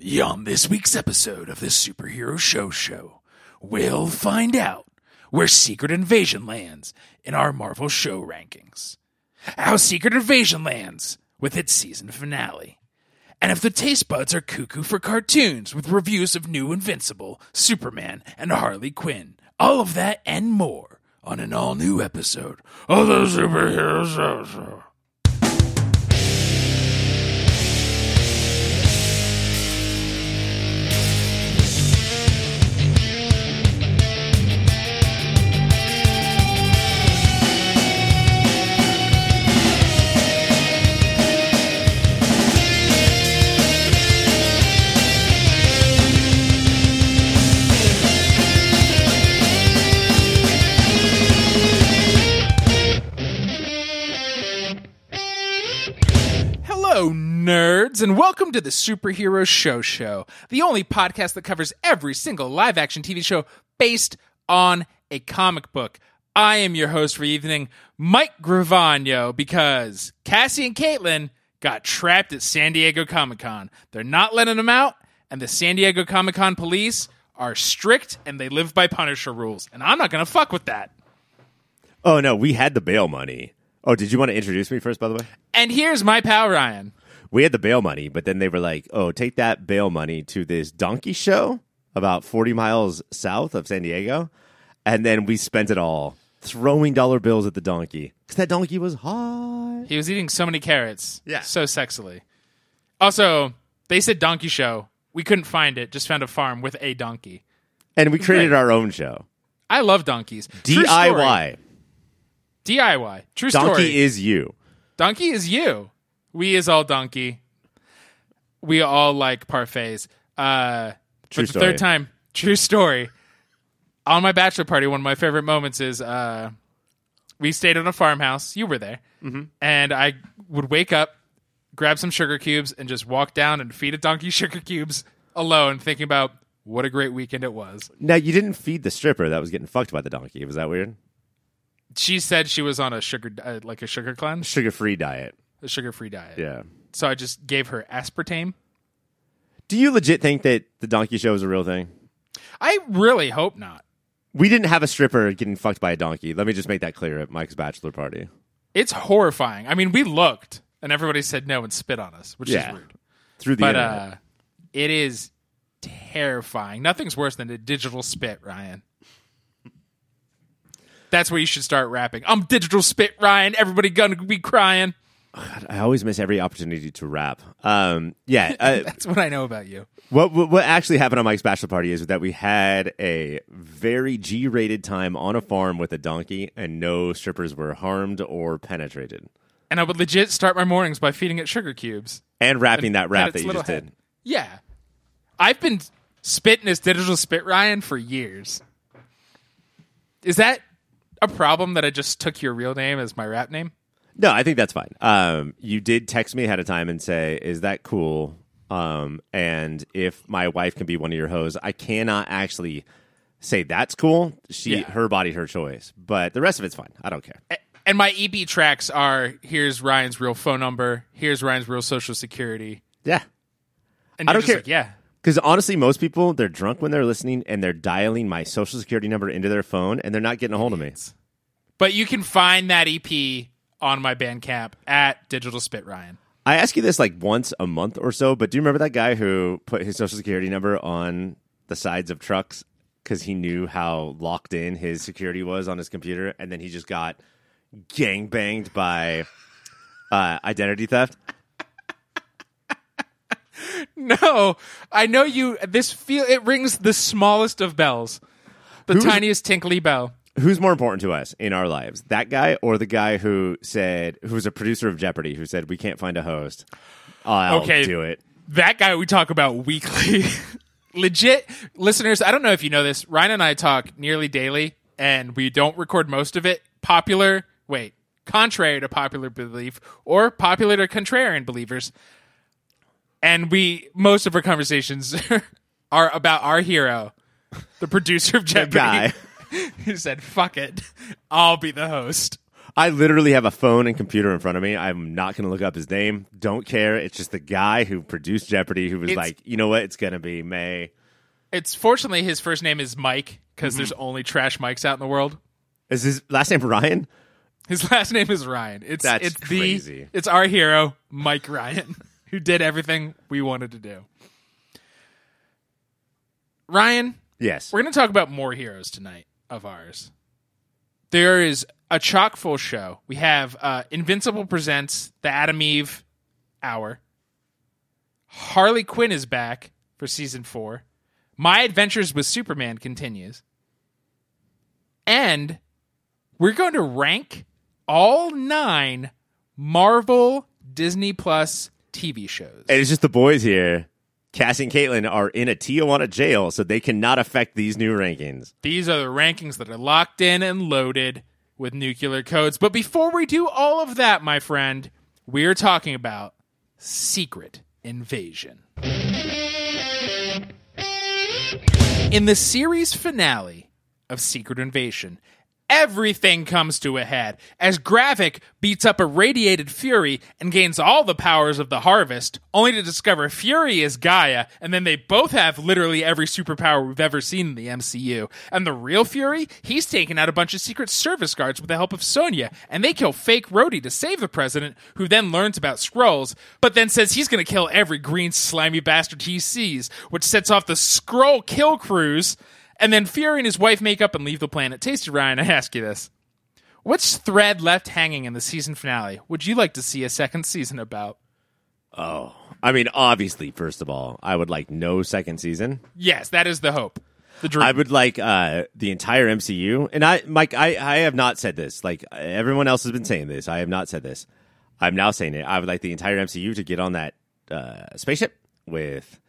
On this week's episode of the Superhero Show Show, we'll find out where Secret Invasion lands in our Marvel show rankings, how Secret Invasion lands with its season finale, and if the taste buds are cuckoo for cartoons with reviews of New Invincible, Superman, and Harley Quinn. All of that and more on an all new episode of the Superhero Show Show. Nerds, and welcome to the Superhero Show Show, the only podcast that covers every single live action TV show based on a comic book. I am your host for the evening, Mike Gravano, because Cassie and Katelynn got trapped at San Diego Comic Con. They're not letting them out, and the San Diego Comic Con police are strict and they live by Punisher rules, and I'm not going to fuck with that. Oh no, we had the bail money. Oh, did you want to introduce me first, by the way? And here's my pal Ryan. We had the bail money, but then they were like, "Oh, take that bail money to this donkey show about forty miles south of San Diego," and then we spent it all throwing dollar bills at the donkey because that donkey was hot. He was eating so many carrots. Yeah. So sexily. Also, they said donkey show. We couldn't find it, just found a farm with a donkey. And we created our own show, I love donkeys. DIY. DIY. True story. Donkey story. is you. donkey is you. We is all donkey. We all like parfaits. Uh, True for the story. third time, true story. On my bachelor party, one of my favorite moments is uh, we stayed in a farmhouse. You were there, Mm-hmm. and I would wake up, grab some sugar cubes, and just walk down and feed a donkey sugar cubes alone, thinking about what a great weekend it was. Now you didn't feed the stripper that was getting fucked by the donkey. Was that weird? She said she was on a sugar, uh, like a sugar cleanse, Sugar free diet. A sugar-free diet. Yeah. So I just gave her aspartame. Do you legit think that the donkey show is a real thing? I really hope not. We didn't have a stripper getting fucked by a donkey. Let me just make that clear at Mike's bachelor party. It's horrifying. I mean, we looked, and everybody said no and spit on us, which Yeah. is rude. Through the But internet. uh, it is terrifying. Nothing's worse than a digital spit, Ryan. That's where you should start rapping. I'm digital spit, Ryan. Everybody gonna be crying. I always miss every opportunity to rap. Um, yeah. Uh, That's what I know about you. what, what what actually happened on Mike's bachelor party is that we had a very G-rated time on a farm with a donkey, and no strippers were harmed or penetrated. And I would legit start my mornings by feeding it sugar cubes. And rapping that At rap that you just head. did. Yeah. I've been spitting this digital spit, Ryan, for years. Is that a problem that I just took your real name as my rap name? No, I think that's fine. Um, you did text me ahead of time and say, "Is that cool?" Um, and if my wife can be one of your hoes, I cannot actually say that's cool. She, Yeah. her body, her choice. But the rest of it's fine. I don't care. And my EP tracks are here's Ryan's real phone number, here's Ryan's real social security. Yeah, And I don't care. like, yeah. because honestly, most people they're drunk when they're listening and they're dialing my social security number into their phone and they're not getting a hold of me. But you can find that EP on my Bandcamp at Digital Spit Ryan. I ask you this like once a month or so, but do you remember that guy who put his social security number on the sides of trucks because he knew how locked in his security was on his computer, and then he just got gang banged by uh, identity theft? No, I know you. This feel it rings the smallest of bells, the Who's- tiniest tinkly bell. Who's more important to us in our lives, that guy or the guy who said, who was a producer of Jeopardy, who said we can't find a host? I'll Okay. do it. That guy we talk about weekly. Legit listeners, I don't know if you know this. Ryan and I talk nearly daily, and we don't record most of it. Popular, wait, contrary to popular belief, or popular to contrarian believers. And we most of our conversations are about our hero, the producer of Jeopardy. who said, "Fuck it, I'll be the host." I literally have a phone and computer in front of me. I'm not going to look up his name. Don't care. It's just the guy who produced Jeopardy who was It's- like, you know what? It's going to be May. It's fortunately his first name is Mike because Mm-hmm. there's only trash mics out in the world. Is his last name Ryan? His last name is Ryan. It's That's it's crazy. the it's our hero Mike Ryan who did everything we wanted to do. Ryan, Yes. we're going to talk about more heroes tonight of ours. There is a chock full show. We have uh, Invincible presents the Atom Eve Hour. Harley Quinn is back for season four. My Adventures with Superman continues. And we're going to rank all nine Marvel Disney Plus TV shows. And it's just the boys here. Cassie and Katelynn are in a Tijuana jail, so they cannot affect these new rankings. These are the rankings that are locked in and loaded with nuclear codes. But before we do all of that, my friend, we're talking about Secret Invasion. In the series finale of Secret Invasion, everything comes to a head as Gravik beats up a radiated Fury and gains all the powers of the Harvest, only to discover Fury is Gaia, and then they both have literally every superpower we've ever seen in the MCU. And the real Fury, he's taken out a bunch of Secret Service guards with the help of Sonya, and they kill fake Rhodey to save the president, who then learns about Skrulls, but then says he's going to kill every green slimy bastard he sees, which sets off the Skrull kill cruise. And then Fury and his wife make up and leave the planet. Tasty Ryan, I ask you this. What's thread left hanging in the season finale? Would you like to see a second season about? Oh. I mean, obviously, first of all, I would like no second season. Yes, that is the hope. The dream. I would like uh, the entire MCU. And I, Mike, I, I have not said this. Like everyone else has been saying this. I have not said this. I'm now saying it. I would like the entire MCU to get on that uh, spaceship with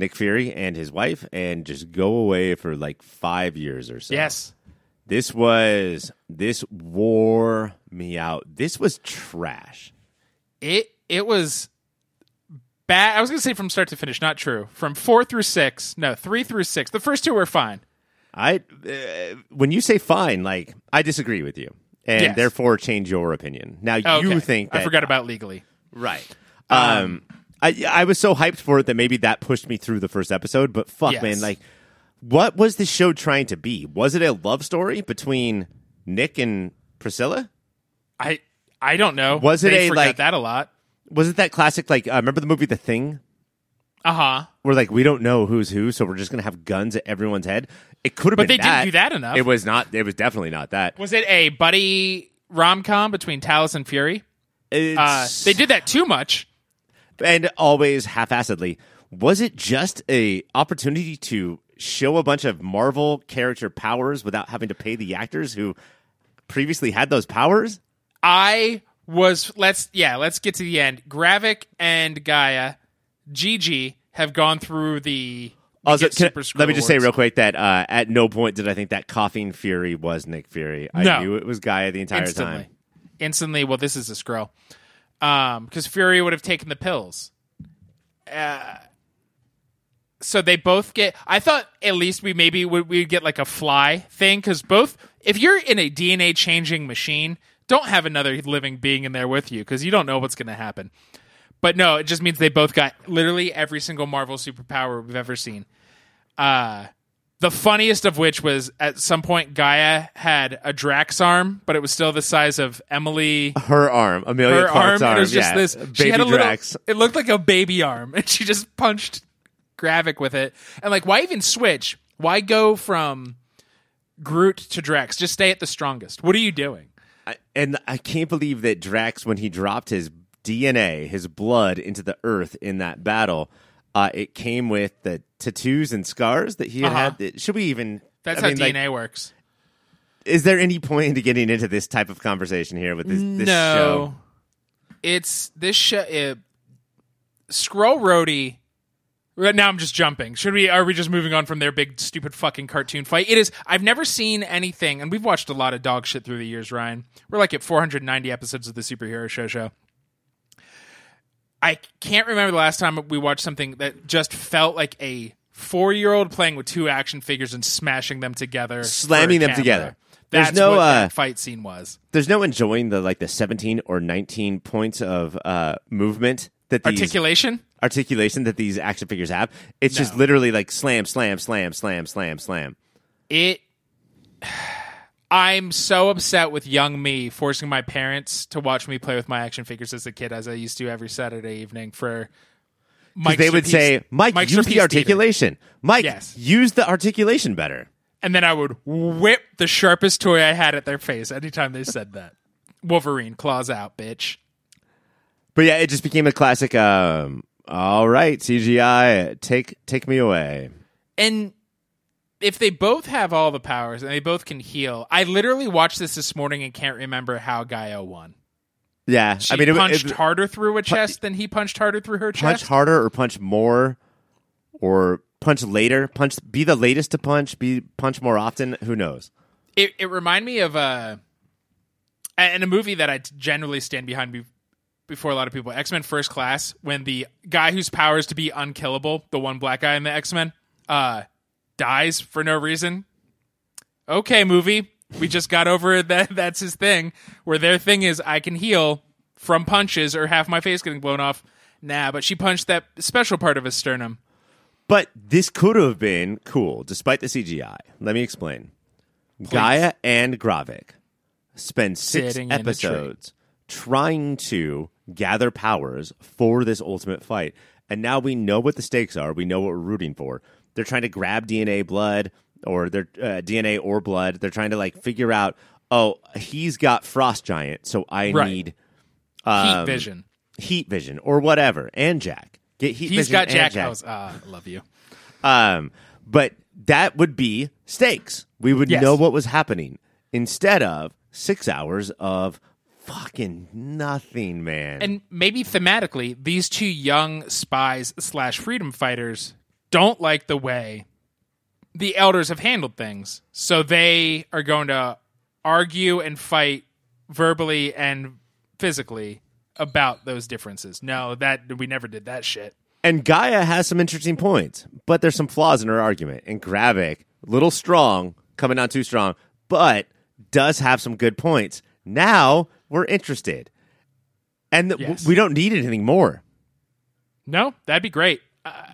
Nick Fury and his wife and just go away for like five years or so. yes. This was, this wore me out. This was trash. It it was bad. I was going to say from start to finish, not true. From 4 through 6. No, 3 through 6. The first two were fine. I, uh, when you say fine, like, I disagree with you. And Yes. therefore change your opinion. Now Oh, you think that I forgot about legally. Right. Um, I I was so hyped for it that maybe that pushed me through the first episode. But fuck, Yes. man, like, what was this show trying to be? Was it a love story between Nick and Priscilla? I I don't know. Was it They a, like- that a lot? Was it that classic like? Uh, remember the movie The Thing, Uh-huh. We're like we don't know who's who, so we're just gonna have guns at everyone's head. It could have been, But they didn't do that enough. It was not. It was definitely not that. Was it a buddy rom-com between Talos and Fury? Uh, they did that too much. And always half-assedly. Was it just a opportunity to show a bunch of Marvel character powers without having to pay the actors who previously had those powers? I was let's yeah, let's get to the end. Gravik and Gaia, Gigi have gone through the Also, can- let me Skrull just say real quick that uh, at no point did I think that coughing Fury was Nick Fury. I No. knew it was Gaia the entire instantly. time. Instantly, well, this is a Skrull. Um, because Fury would have taken the pills. Uh, so they both get. I thought at least we maybe would we get like a fly thing because both. If you're in a DNA changing machine, don't have another living being in there with you because you don't know what's going to happen. But no, it just means they both got literally every single Marvel superpower we've ever seen. Uh, the funniest of which was at some point Gaia had a Drax arm, but it was still the size of Emily. Her arm, Emilia Her arm, Clarke's and arm. it was just yeah. this. baby she had a Drax. little. It looked like a baby arm, and she just punched Gravik with it. And like, why even switch? Why go from Groot to Drax? Just stay at the strongest. What are you doing? I- and I can't believe that Drax, when he dropped his DNA, his blood into the earth in that battle, uh, it came with the tattoos and scars that he had. Uh-huh. had. Should we even? That's I how mean, like, DNA works. is there any point into getting into this type of conversation here with this, this no, show? it's this show. Uh, Skrull Rhodey. Right now, I'm just jumping. Should we? Are we just moving on from their big stupid fucking cartoon fight? It is. I've never seen anything, and we've watched a lot of dog shit through the years. Ryan, we're like at 490 episodes of the superhero show show. I can't remember the last time we watched something that just felt like a four year old playing with two action figures and smashing them together, Slamming them camera. together. There's no, what uh, fight scene was. There's no enjoying the like the 17 or 19 points of uh, movement that these Articulation. articulation that these action figures have. It's just literally like slam, slam, slam, slam, slam, slam. it I'm so upset with young me forcing my parents to watch me play with my action figures as a kid, as I used to every Saturday evening for. Because they would say, Mike, Mike's use Trapeze the articulation. Mike, Yes. use the articulation better. and then I would whip the sharpest toy I had at their face anytime they said that. Wolverine, claws out, bitch. But yeah, it just became a classic. Um, all right, CGI, take take me away. And if they both have all the powers and they both can heal, I literally watched this this morning and can't remember how Gaia won. Yeah, She I mean, it, punched it, harder through a chest than he punched harder through her punch chest. harder or punch more, or punch later. Punch be the latest to punch. Be punch more often. Who knows? it it reminded me of uh and a movie that I generally stand behind be, before a lot of people. X Men First Class, when the guy whose power is to be unkillable, the one black guy in the X Men, uh, dies for no reason. Okay, movie, we just got over that. That's his thing. Where their thing is, I can heal from punches or half my face getting blown off. Nah, but she punched that special part of his sternum. But this could have been cool, despite the CGI. Let me explain. Gaia and Gravik spend six Sitting in a tree. episodes trying to gather powers for this ultimate fight. And now we know what the stakes are. We know what we're rooting for. They're trying to grab DNA blood or their uh, DNA or blood. They're trying to like figure out, oh, he's got frost giant, so I Right. need Heat um, vision. heat vision or whatever. And Jack. Get heat He's vision got Jack. Jack. I was, uh, love you. Um, but that would be stakes. We would Yes. know what was happening instead of six hours of fucking nothing, man. and maybe thematically, these two young spies slash freedom fighters don't like the way the elders have handled things. So they are going to argue and fight verbally and physically about those differences. No, that we never did that shit. And Gaia has some interesting points, but there's some flaws in her argument. And Gravik, little strong, coming on too strong, but does have some good points. Now we're interested. And th- Yes. we don't need anything more. No, that'd be great. Uh,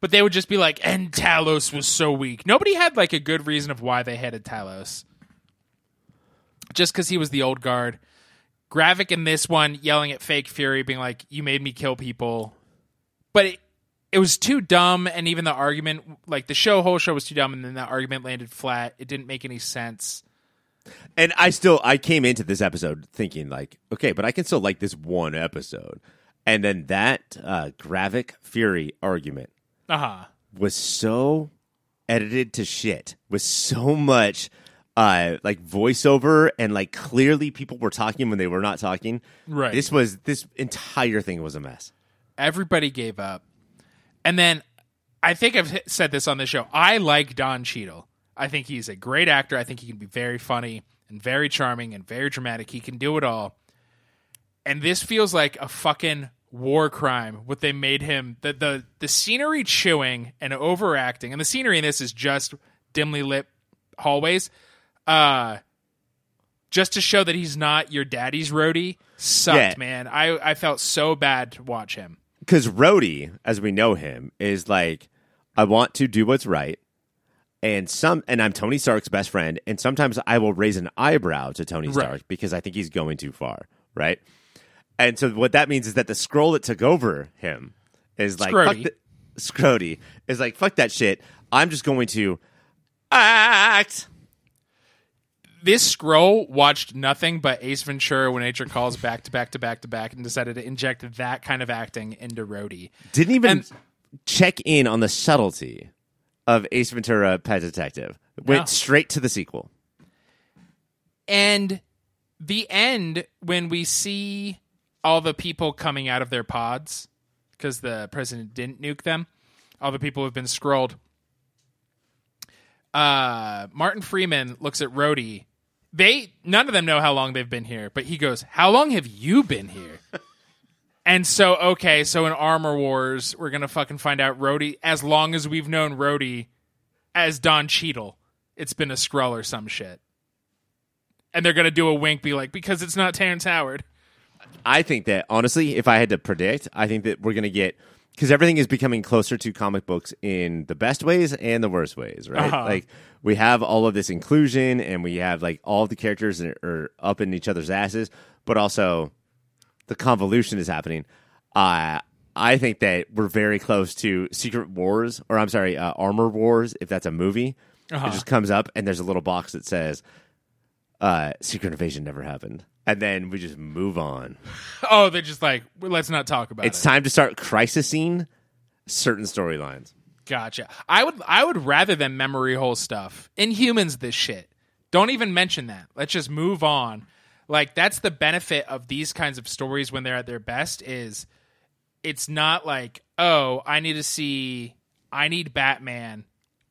but they would just be like, and Talos was so weak. Nobody had like a good reason of why they hated Talos. Just because he was the old guard. Gravik in this one yelling at fake Fury, being like, You made me kill people. But it, it was too dumb, and even the argument, like the show, whole show was too dumb, and then the argument landed flat. It didn't make any sense. And I still I came into this episode thinking like, okay, but I can still like this one episode. And then that uh, Gravik Fury argument Uh huh. was so edited to shit with so much uh like voiceover and like clearly people were talking when they were not talking. Right. This was this entire thing was a mess. everybody gave up. And then I think I've said this on the show. I like Don Cheadle. I think he's a great actor. I think he can be very funny and very charming and very dramatic. He can do it all. And this feels like a fucking war crime. What they made him the the the scenery chewing and overacting, and the scenery in this is just dimly lit hallways. Uh just to show that he's not your daddy's Rhodey sucked, Yeah. man. I I felt so bad to watch him. Because Rhodey, as we know him, is like, I want to do what's right. And some and I'm Tony Stark's best friend, and sometimes I will raise an eyebrow to Tony Right. Stark because I think he's going too far, right? And so what that means is that the Skrull that took over him is like fuck Scrody. Scrody is like fuck that shit. I'm just going to act. this Skrull watched nothing but Ace Ventura when nature calls back to back to back to back and decided to inject that kind of acting into Rhodey. Didn't even And- check in on the subtlety of Ace Ventura: Pet Detective. Went No. straight to the sequel. And the end when we see all the people coming out of their pods because the president didn't nuke them, all the people have been Skrulled. Uh, Martin Freeman looks at Rhodey. They none of them know how long they've been here, but he goes, "How long have you been here?" And so, okay, so in Armor Wars, we're gonna fucking find out Rhodey. As long as we've known Rhodey as Don Cheadle, it's been a Skrull or some shit. And they're gonna do a wink, be like, because it's not Terrence Howard. I think that honestly, if I had to predict, I think that we're gonna get because everything is becoming closer to comic books in the best ways and the worst ways, right? Uh-huh. Like we have all of this inclusion, and we have like all the characters that are up in each other's asses, but also the convolution is happening. Uh, I think that we're very close to Secret Wars, or I'm sorry, uh, Armor Wars, if that's a movie. Uh-huh. It just comes up, and there's a little box that says, uh, "Secret Invasion never happened," and then we just move on. Oh, they're just like, well, let's not talk about it. It's it. time to start crisising certain storylines. Gotcha. I would I would rather than memory hole stuff. Inhumans this shit. Don't even mention that. Let's just move on. Like that's the benefit of these kinds of stories when they're at their best is it's not like, "Oh, I need to see I need Batman."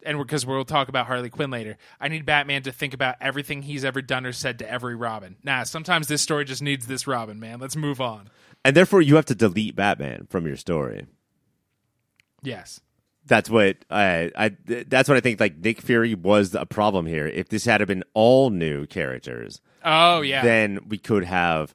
And because we'll talk about Harley Quinn later. I need Batman to think about everything he's ever done or said to every Robin. Nah, sometimes this story just needs this Robin, man. Let's move on. And therefore, you have to delete Batman from your story. Yes. That's what I, I. That's what I think. Like Nick Fury was a problem here. If this had been all new characters, Oh, yeah. then we could have,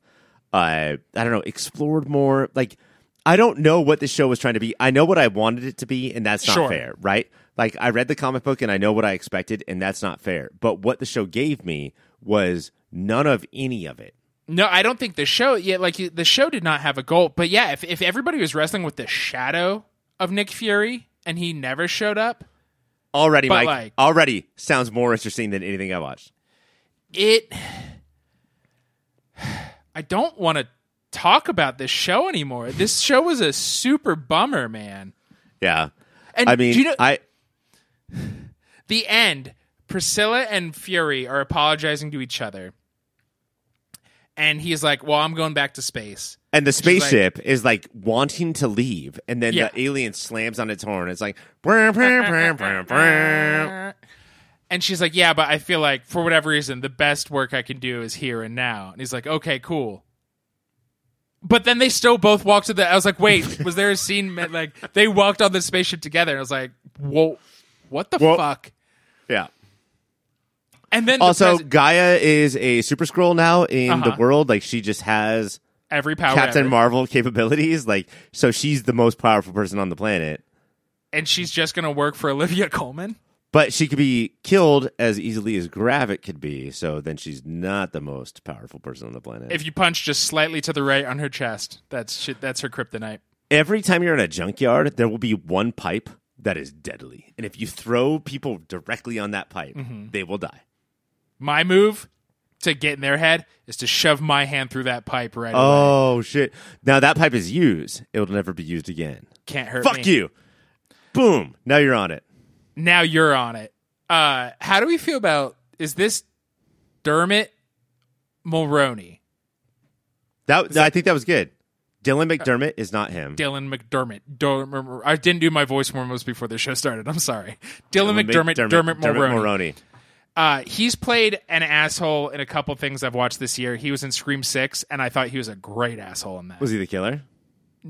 uh, I don't know, explored more. Like, I don't know what this show was trying to be. I know what I wanted it to be, and that's not Sure. fair, right? Like, I read the comic book and I know what I expected, and that's not fair. But what the show gave me was none of any of it. No, I don't think the show. Yeah, like the show did not have a goal. But yeah, if if everybody was wrestling with the shadow of Nick Fury and he never showed up, Already, Mike, like- already sounds more interesting than anything I watched. it. I don't want to talk about this show anymore. This show was a super bummer, man. Yeah. And I mean, do you know I the end? Priscilla and Fury are apologizing to each other, and he's like, "Well, I'm going back to space." and the is like- spaceship is like wanting to leave, and then Yeah. the alien slams on its horn. It's like. And she's like, "Yeah, but I feel like for whatever reason, the best work I can do is here and now." And he's like, "Okay, cool." But then they still both walked to the. I was like, "Wait, was there a scene like they walked on the spaceship together?" And I was like, "Whoa, what the Whoa. fuck?" yeah. And then the Also, pres- Gaia is a super Skrull now in Uh-huh. the world. Like she just has every power, Captain ever. Marvel capabilities. Like so, she's the most powerful person on the planet. and she's just gonna work for Olivia Coleman. But she could be killed as easily as Gravik could be. So then she's not the most powerful person on the planet. If you punch just slightly to the right on her chest, that's shit. That's her kryptonite. Every time you're in a junkyard, there will be one pipe that is deadly, and if you throw people directly on that pipe, Mm-hmm. they will die. My move to get in their head is to shove my hand through that pipe right away. Oh shit! Now that pipe is used; it will never be used again. Can't hurt Fuck me. you! Boom! Now you're on it. now you're on it. Uh, how do we feel about is this Dermot Mulroney? That I think that was good. Dylan McDermott is not him. Dylan McDermott. Dermot, I didn't do my voice warm-ups before the show started. I'm sorry. Dylan, McDermott, Dermot, Mulroney. Mulroney. Uh, he's played an asshole in a couple things I've watched this year. He was in Scream Six, and I thought he was a great asshole in that. Was he the killer?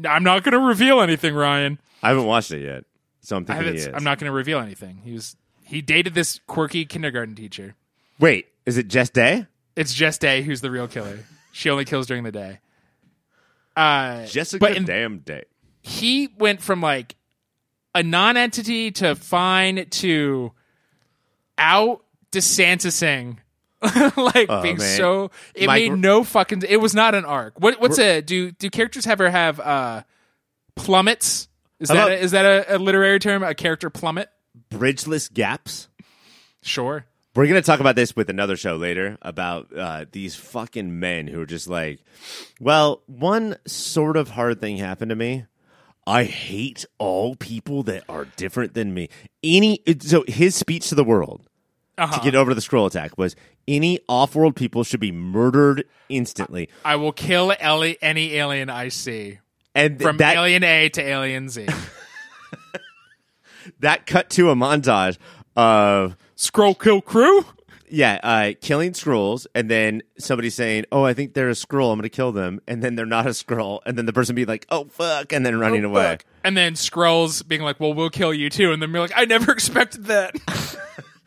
I'm not going to reveal anything, Ryan. I haven't watched it yet, so I'm thinking he is. I'm not going to reveal anything. He was he dated this quirky kindergarten teacher. Wait, is it Jess Day? It's Jess Day who's the real killer. She only kills during the day. Uh, Jessica but in- Damn Day. he went from like a non-entity to fine to out DeSantising. like Oh, being man. so it Mike- made no fucking it was not an arc. What what's a do do characters ever have uh plummets? Is that a, is that a, a literary term? A character plummet? Bridgeless gaps. Sure. We're gonna talk about this with another show later about uh, these fucking men who are just like, well, one sort of hard thing happened to me. I hate all people that are different than me. Any so his speech to the world Uh-huh. to get over the Skrull attack was any off-world people should be murdered instantly. I will kill Ellie, any alien I see. And th- From that alien A to alien Z. that cut to a montage of Skrull kill crew? Yeah, uh, killing Skrulls, and then somebody saying, "Oh, I think they're a Skrull. I'm going to kill them," and then they're not a Skrull, and then the person be like, "Oh fuck," and then running away. Fuck. And then Skrulls being like, "Well, we'll kill you too," and then we're like, "I never expected that."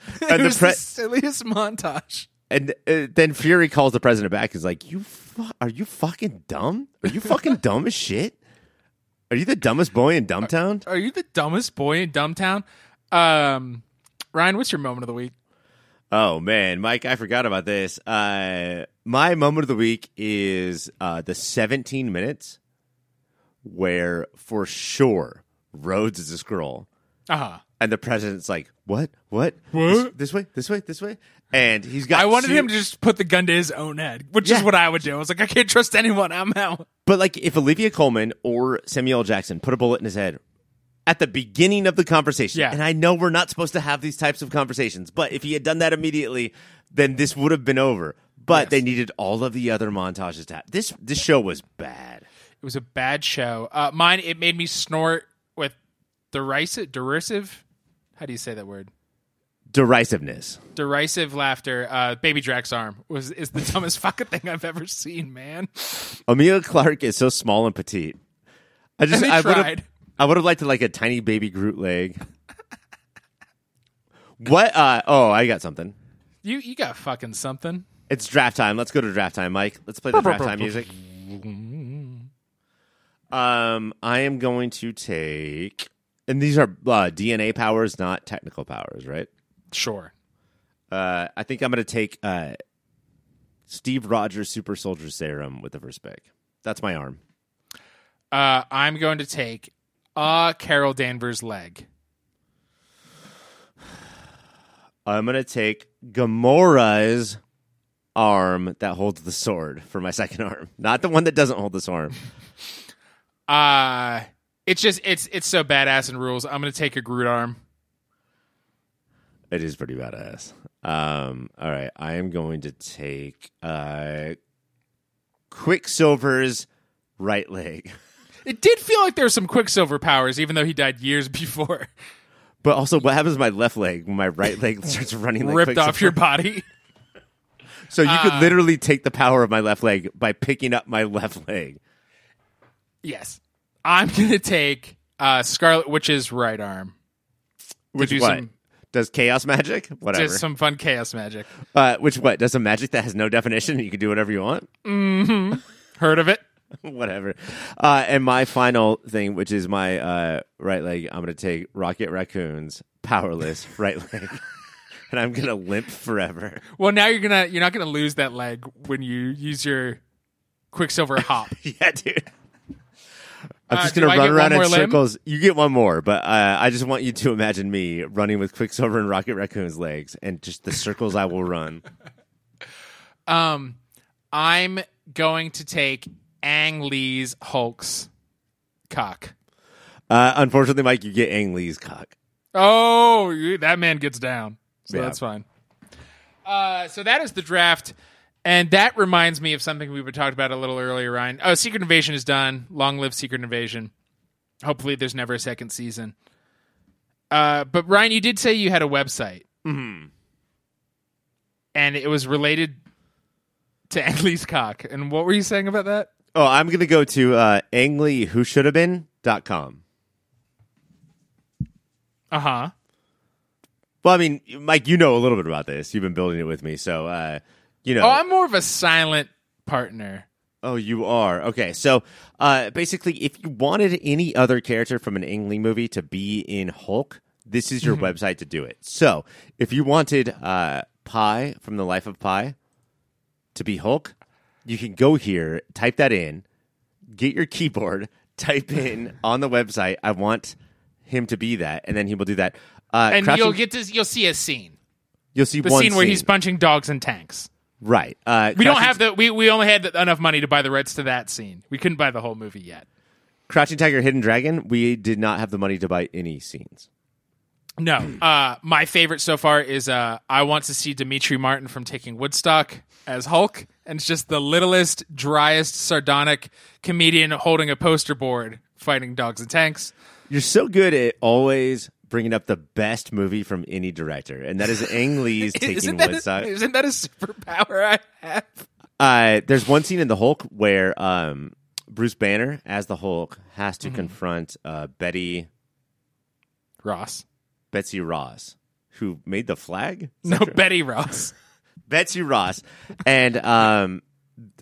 And it the was pre- the silliest montage. And uh, then Fury calls the president back. He's like, "You fu- are you fucking dumb? Are you fucking dumb as shit? Are you the dumbest boy in Dumbtown?" Are you the dumbest boy in Dumbtown? Um, Ryan, what's your moment of the week? Oh man, Mike, I forgot about this. Uh, my moment of the week is uh, the 17 minutes where, for sure, Rhodes is a Skrull, Uh huh. and the president's like, "What? What? What? This, this way? This way? This way?" And he's got. I wanted two- him to just put the gun to his own head, which Yeah. is what I would do. I was like, I can't trust anyone. I'm out. But like, if Olivia Colman or Samuel Jackson put a bullet in his head at the beginning of the conversation, Yeah. and I know we're not supposed to have these types of conversations, but if he had done that immediately, then this would have been over. But Yes. they needed all of the other montages to have. This this show was bad. It was a bad show. Uh, mine, it made me snort with derisive, derisive. How do you say that word? Derisiveness. Derisive laughter. Uh, Baby Drax arm was is the dumbest fucking thing I've ever seen, man. Emilia Clarke is so small and petite. I just I would have tried. I would have liked to like a tiny baby Groot leg. what? Uh, oh, I got something. You you got fucking something. It's draft time. Let's go to draft time, Mike. Let's play the draft time music. Um, I am going to take, and these are uh, DNA powers, not technical powers, right? Sure. Uh, I think I'm going to take uh, Steve Rogers Super Soldier Serum with the first pick. That's my arm. Uh, I'm going to take uh Carol Danvers leg. I'm to take Gamora's arm that holds the sword for my second arm, not the one that doesn't hold this arm. Uh it's just it's it's so badass in rules. I'm gonna take a Groot arm. It is pretty badass. Um, all right, I am going to take uh, Quicksilver's right leg, It did feel like there were some Quicksilver powers, even though he died years before. but also what happens to my left leg when my right leg starts running like Ripped off your body. So you Uh, could literally take the power of my left leg by picking up my left leg. Yes. I'm gonna take uh Scarlet Witch's right arm. Which do what? some- Does chaos magic? Whatever. Just some fun chaos magic. uh, which what? Does a magic that has no definition? You can do whatever you want. Mm-hmm. Heard of it? whatever. Uh, and my final thing, which is my uh, right leg, I'm going to take Rocket Raccoon's powerless right leg, and I'm going to limp forever. Well, now you're gonna you're not gonna lose that leg when you use your Quicksilver hop. yeah, dude. I'm Uh, just gonna run around in limb? circles. You get one more, but uh, I just want you to imagine me running with Quicksilver and Rocket Raccoon's legs, and just the circles I will run. Um, I'm going to take Ang Lee's Hulk's cock. Uh, unfortunately, Mike, you get Ang Lee's cock. Oh, that man gets down. So Yeah. that's fine. Uh, so that is the draft. And that reminds me of something we were talking about a little earlier, Ryan. Oh, Secret Invasion is done. Long live Secret Invasion. Hopefully, there's never a second season. Uh, but Ryan, you did say you had a website, mm-hmm. and it was related to Ang Lee's cock. And what were you saying about that? Oh, I'm going to go to uh, angleywhoshould've.com. Uh huh. Well, I mean, Mike, you know a little bit about this. You've been building it with me, so uh, you know. Oh, I'm more of a silent partner. Oh, you are okay. So, uh, basically, if you wanted any other character from an Ang Lee movie to be in Hulk, this is your website to do it. So, if you wanted uh, Pi from the Life of Pi to be Hulk, you can go here, type that in, get your keyboard, type in on the website, "I want him to be that," and then he will do that. Uh, And Crouching- you'll get to you'll see a scene. you'll see The one scene where he's punching dogs and tanks. right. Uh, We don't have the we, we only had enough money to buy the rights to that scene. We couldn't buy the whole movie yet. Crouching Tiger, Hidden Dragon. We did not have the money to buy any scenes. No. Uh my favorite so far is uh I want to see Demetri Martin from Taking Woodstock as Hulk. And it's just the littlest, driest, sardonic comedian holding a poster board fighting dogs and tanks. You're so good at always bringing up the best movie from any director, and that is Ang Lee's Taking that Woodstock. isn't that a superpower I have? Uh, there's one scene in the Hulk where um, Bruce Banner, as the Hulk, has Mm-hmm. to confront uh, Betty Ross. Betsy Ross, who made the flag. No, Betty Ross. Betsy Ross, and um,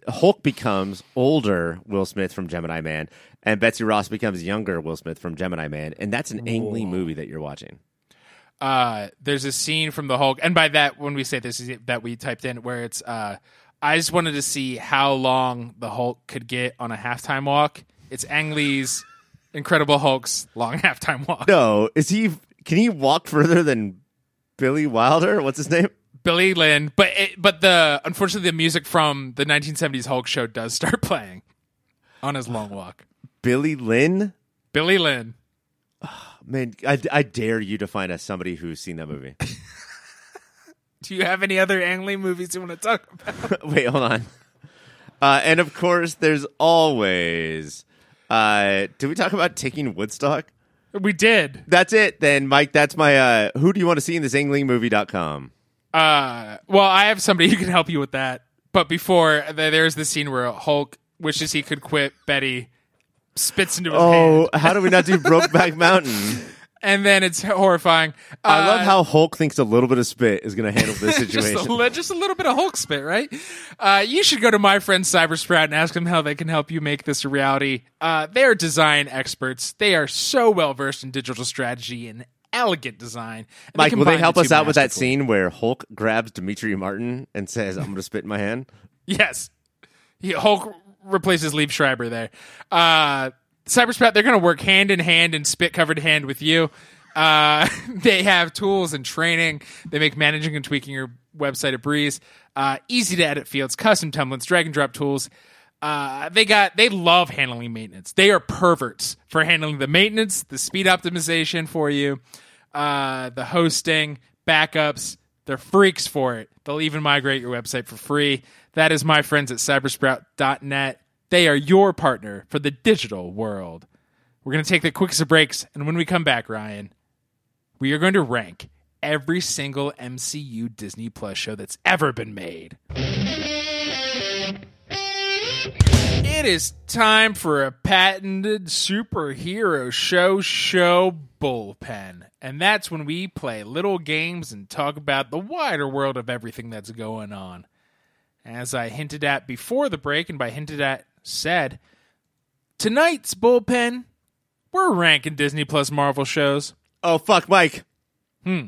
Hulk becomes older Will Smith from Gemini Man, and Betsy Ross becomes younger Will Smith from Gemini Man, and that's an Ang Lee movie that you're watching. uh, there's a scene from the Hulk, and by that, when we say this, is that we typed in where it's. Uh, I just wanted to see how long the Hulk could get on a halftime walk. It's Ang Lee's Incredible Hulk's long halftime walk. No, is he? Can he walk further than Billy Wilder? What's his name? Billy Lynn, but it, but the unfortunately the music from the 1970s Hulk show does start playing on his long walk. Billy Lynn. Billy Lynn. Man, I, I dare you to find us somebody who's seen that movie. Do you have any other Ang Lee movies you want to talk about? Wait, hold on. Uh, and of course, there's always. Uh, did we talk about taking Woodstock? we did. That's it, then, Mike. That's my. Uh, who do you want to see in this AngLeeMovie.com? Uh, well, I have somebody who can help you with that. But before there's the scene where Hulk wishes he could quit. Betty spits into his hand, Oh, how do we not do Brokeback Mountain? and then it's horrifying. I Uh, love how Hulk thinks a little bit of spit is going to handle this just situation. a, li- just a little bit of Hulk spit, right? Uh, you should go to my friend Cybersprout and ask them how they can help you make this a reality. Uh, they are design experts. They are so well versed in digital strategy and elegant design. Mike, will they help the us out with that scene where Hulk grabs Demetri Martin and says, "I'm going to spit in my hand"? Yes. He, Hulk replaces Liev Schreiber there. Uh, Cyberspat, they're going to work hand in hand and spit covered hand with you. Uh, they have tools and training. They make managing and tweaking your website a breeze. Uh, easy to edit fields, custom templates, drag and drop tools. Uh, they got they love handling maintenance. They are perverts for handling the maintenance, the speed optimization for you, uh, the hosting, backups. They're freaks for it. They'll even migrate your website for free. That is my friends at cybersprout.net. They are your partner for the digital world. We're going to take the quickest of breaks, and when we come back, Ryan, we are going to rank every single MCU Disney Plus show that's ever been made. It is time for a patented superhero show show bullpen. And that's when we play little games and talk about the wider world of everything that's going on. As I hinted at before the break, and by hinted at, said, tonight's bullpen, we're ranking Disney Plus Marvel shows. Oh fuck, Mike. Hmm.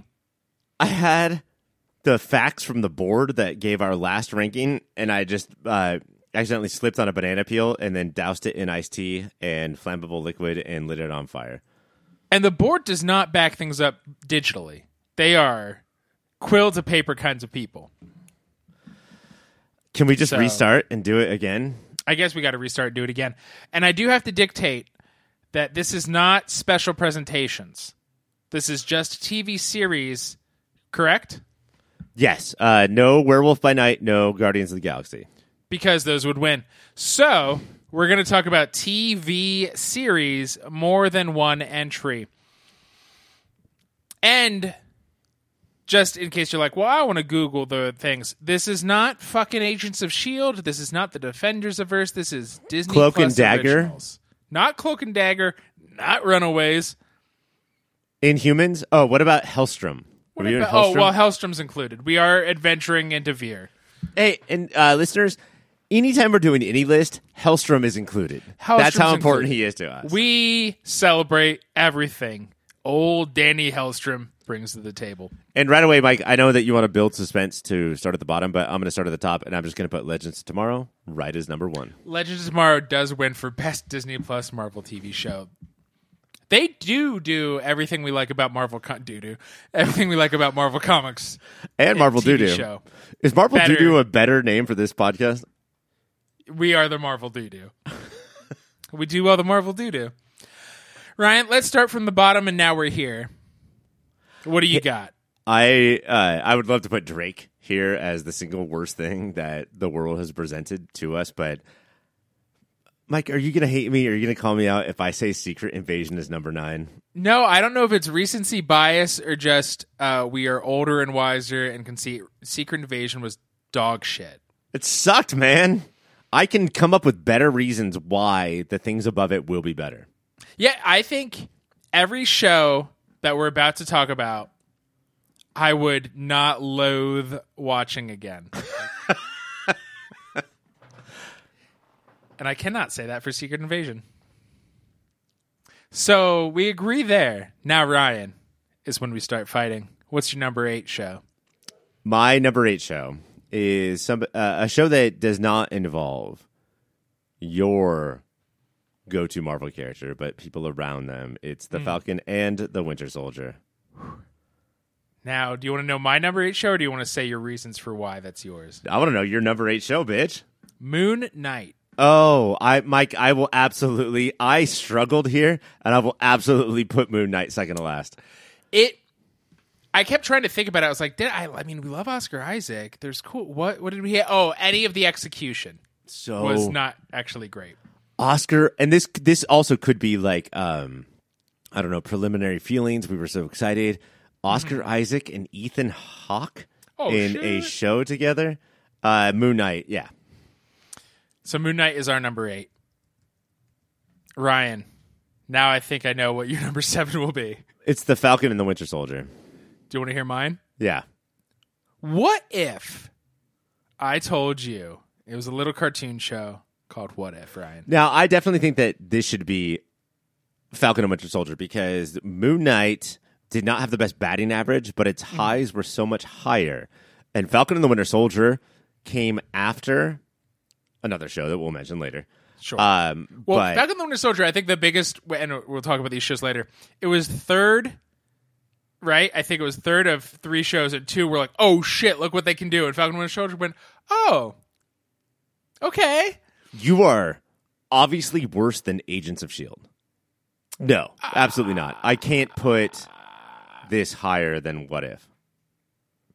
I had the facts from the board that gave our last ranking, and I just uh, accidentally slipped on a banana peel and then doused it in iced tea and flammable liquid and lit it on fire. And the board does not back things up digitally. They are quill to paper kinds of people. Can we just So- restart and do it again? I guess we got to restart and do it again. And I do have to dictate that this is not special presentations. This is just TV series, correct? Yes. Uh, no Werewolf by Night. No Guardians of the Galaxy. Because those would win. So we're going to talk about TV series, more than one entry. And just in case you're like, well, I want to Google the things. This is not fucking Agents of S.H.I.E.L.D. This is not the Defenders of Earth. This is Disney Cloak and Dagger? originals. Not Cloak and Dagger. Not Runaways. Inhumans. Oh, what about Hellstrom? We doing oh, well, Hellstrom's included. We are adventuring into Veer. Hey, and uh, listeners, anytime we're doing any list, Hellstrom is included. That's how important included. he is to us. We celebrate everything old Danny Hellstrom brings to the table. and right away, Mike, I know that you want to build suspense to start at the bottom, but I'm going to start at the top, and I'm just going to put Legends of Tomorrow right as number one. Legends of Tomorrow does win for best Disney Plus Marvel TV show. They do do everything we like about Marvel. Co- do do everything we like about Marvel comics. And Marvel TV Doodoo. show. Is Marvel Better. Doodoo a better name for this podcast? We are the Marvel doo doo. we do well the Marvel doo doo. Ryan, let's start from the bottom, and now we're here. What do you got? I uh, I would love to put Drake here as the single worst thing that the world has presented to us, but Mike, are you gonna hate me? Or are you gonna call me out if I say Secret Invasion is number nine? No, I don't know if it's recency bias or just uh, we are older and wiser and can see Secret Invasion was dog shit. It sucked, man. I can come up with better reasons why the things above it will be better. Yeah, I think every show that we're about to talk about, I would not loathe watching again. and I cannot say that for Secret Invasion. So we agree there. Now, Ryan, is when we start fighting. What's your number eight show? My number eight show is some uh, a show that does not involve your go-to Marvel character, but people around them. It's the Falcon and the Winter Soldier. Now, do you want to know my number eight show or do you want to say your reasons for why that's yours? I want to know your number eight show, bitch. Moon Knight. Oh, I Mike, I will absolutely. I struggled here, and I will absolutely put Moon Knight second to last. it I kept trying to think about it. I was like, did I I mean we love Oscar Isaac. There's cool what what did we have? Oh, any of the execution So was not actually great. Oscar, and this this also could be like um, I don't know preliminary feelings. We were so excited. Oscar Isaac and Ethan Hawke Mm-hmm. Oh, in a show together. Uh, Moon Knight, yeah. So Moon Knight is our number 8. Ryan, now I think I know what your number 7 will be. It's the Falcon and the Winter Soldier. Do you want to hear mine? Yeah. What if I told you it was a little cartoon show called What If, Ryan? Now, I definitely think that this should be Falcon and Winter Soldier because Moon Knight did not have the best batting average, but its highs were so much higher. And Falcon and the Winter Soldier came after another show that we'll mention later. Sure. Um, Well, but Falcon and the Winter Soldier, I think the biggest, and we'll talk about these shows later. It was third, right? I think it was third of three shows, and two were like, "Oh shit, look what they can do!" And Falcon the Winter Soldier went, "Oh, okay." you are obviously worse than Agents of S.H.I.E.L.D. No, absolutely not. I can't put this higher than What If.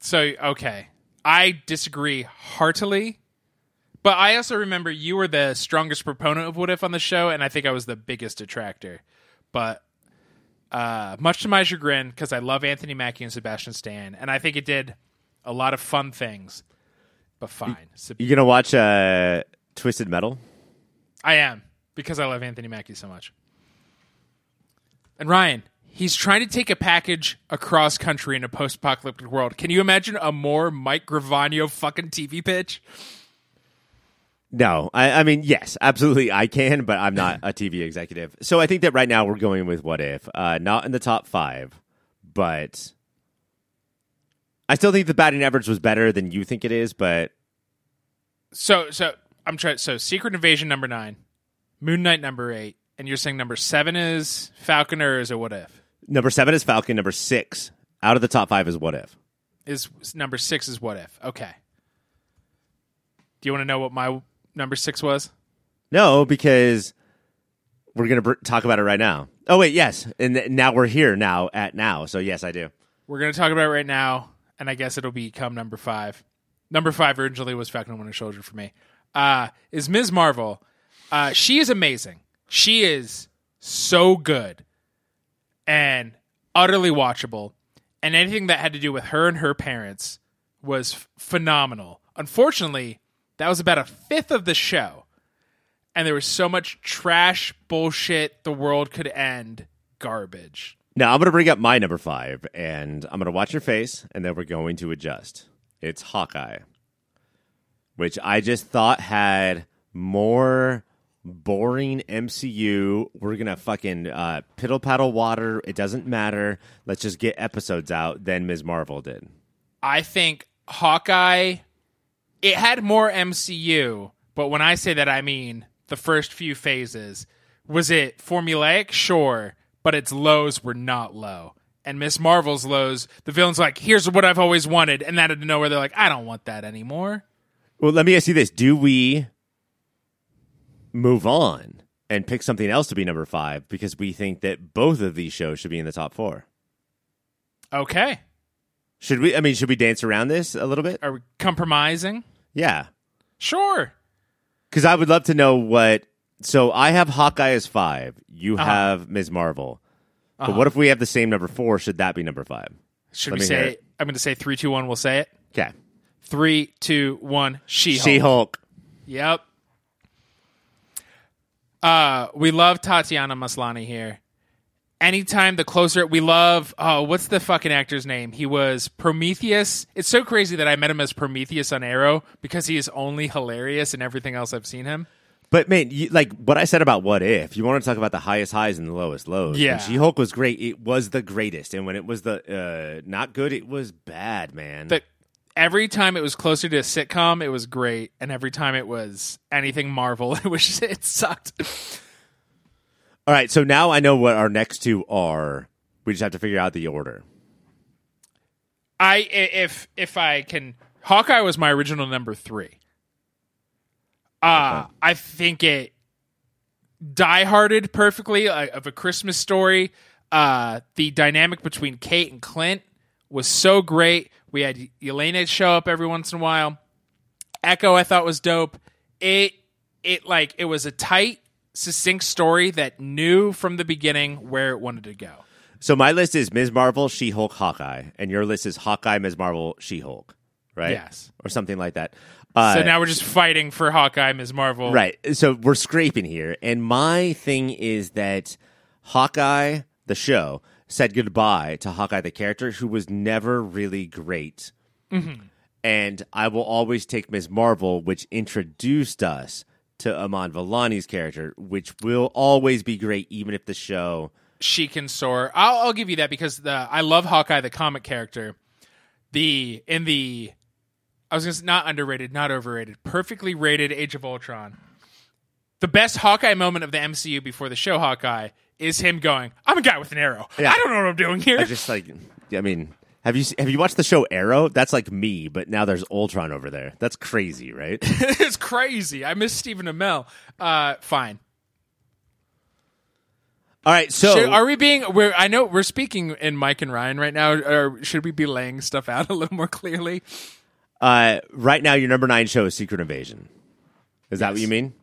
So okay, I disagree heartily, but I also remember you were the strongest proponent of What If on the show, and I think I was the biggest detractor. But uh, much to my chagrin, because I love Anthony Mackie and Sebastian Stan, and I think it did a lot of fun things. But fine, You gonna watch uh, Twisted Metal? I am because I love Anthony Mackie so much. And Ryan, he's trying to take a package across country in a post-apocalyptic world. Can you imagine a more Mike Gravano fucking TV pitch? No, I, I mean yes, absolutely, I can, but I'm not a TV executive. So I think that right now we're going with What If, uh, not in the top five, but I still think the batting average was better than you think it is. But So, so I'm trying. So, Secret Invasion number nine, Moon Knight number eight, and you're saying number seven is Falcon or is it What If? number seven is Falcon. Number six out of the top five is What If. Is number six is What If? Okay. Do you want to know what my number six was? No, because we're gonna br- talk about it right now. Oh wait, yes, and th- now we're here now at now. So yes, I do. We're going to talk about it right now, and I guess it'll become number five. Number five originally was Falcon and Winter Soldier for me. Uh, is Ms. Marvel. Uh, she is amazing. She is so good and utterly watchable. And anything that had to do with her and her parents was f- phenomenal. Unfortunately, that was about a fifth of the show. And there was so much trash bullshit, the world could end garbage. Now I'm going to bring up my number five, and I'm going to watch your face, and then we're going to adjust. It's Hawkeye, which I just thought had more boring MCU. We're gonna fucking uh, piddle paddle water. It doesn't matter. Let's just get episodes out than Ms. Marvel did. I think Hawkeye it had more MCU, but when I say that I mean the first few phases. Was it formulaic? Sure, but its lows were not low. And Miss Marvel's lows, the villain's like, "Here's what I've always wanted," and out of nowhere they're like, "I don't want that anymore." Well, let me ask you this: Do we move on and pick something else to be number five because we think that both of these shows should be in the top four? Okay, Should we? I mean, should we dance around this a little bit? are we compromising? Yeah, Sure. because I would love to know what So I have Hawkeye as five. You Uh-huh. have Ms. Marvel. But what if we have the same number four? Should that be number five? Should Let we me hear say? it. I'm going to say three, two, one. We'll say it. Okay. Three, two, one. She. She Hulk. Yep. Uh, we love Tatiana Maslany here. Anytime the closer we love, oh, what's the fucking actor's name? He was Prometheus. It's so crazy that I met him as Prometheus on Arrow because he is only hilarious in everything else I've seen him. But man, you, like what I said about What If, you want to talk about the highest highs and the lowest lows. Yeah. When She Hulk was great. It was the greatest, and when it was the uh, not good, it was bad, man. But every time it was closer to a sitcom, it was great, and every time it was anything Marvel, it was it sucked. All right, so now I know what our next two are. We just have to figure out the order. I if if I can, Hawkeye was my original number three. Uh I think it die-hearted perfectly uh, of a Christmas story. Uh, the dynamic between Kate and Clint was so great. We had Elena show up every once in a while. Echo I thought was dope. It it like it was a tight, succinct story that knew from the beginning where it wanted to go. So my list is Ms. Marvel, She Hulk, Hawkeye, and your list is Hawkeye, Ms. Marvel, She Hulk, right? Yes. or something like that. Uh, So now we're just fighting for Hawkeye, Ms. Marvel. Right. So we're scraping here. And my thing is that Hawkeye, the show, said goodbye to Hawkeye, the character, who was never really great. And I will always take Ms. Marvel, which introduced us to Iman Vellani's character, which will always be great, even if the show. she can soar. I'll, I'll give you that because the I love Hawkeye, the comic character. The in the I was gonna say not underrated, not overrated, perfectly rated Age of Ultron. The best Hawkeye moment of the MCU before the show Hawkeye is him going, "I'm a guy with an arrow. Yeah. I don't know what I'm doing here." I just like, I mean, have you have you watched the show Arrow? That's like me, but now there's Ultron over there. That's crazy, right? it's crazy. I miss Stephen Amell. Uh, fine. All right, so Should, are we being? We're, I know we're speaking in Mike and Ryan right now. Or should we be laying stuff out a little more clearly? Uh, right now, your number nine show is Secret Invasion. Is that what you mean?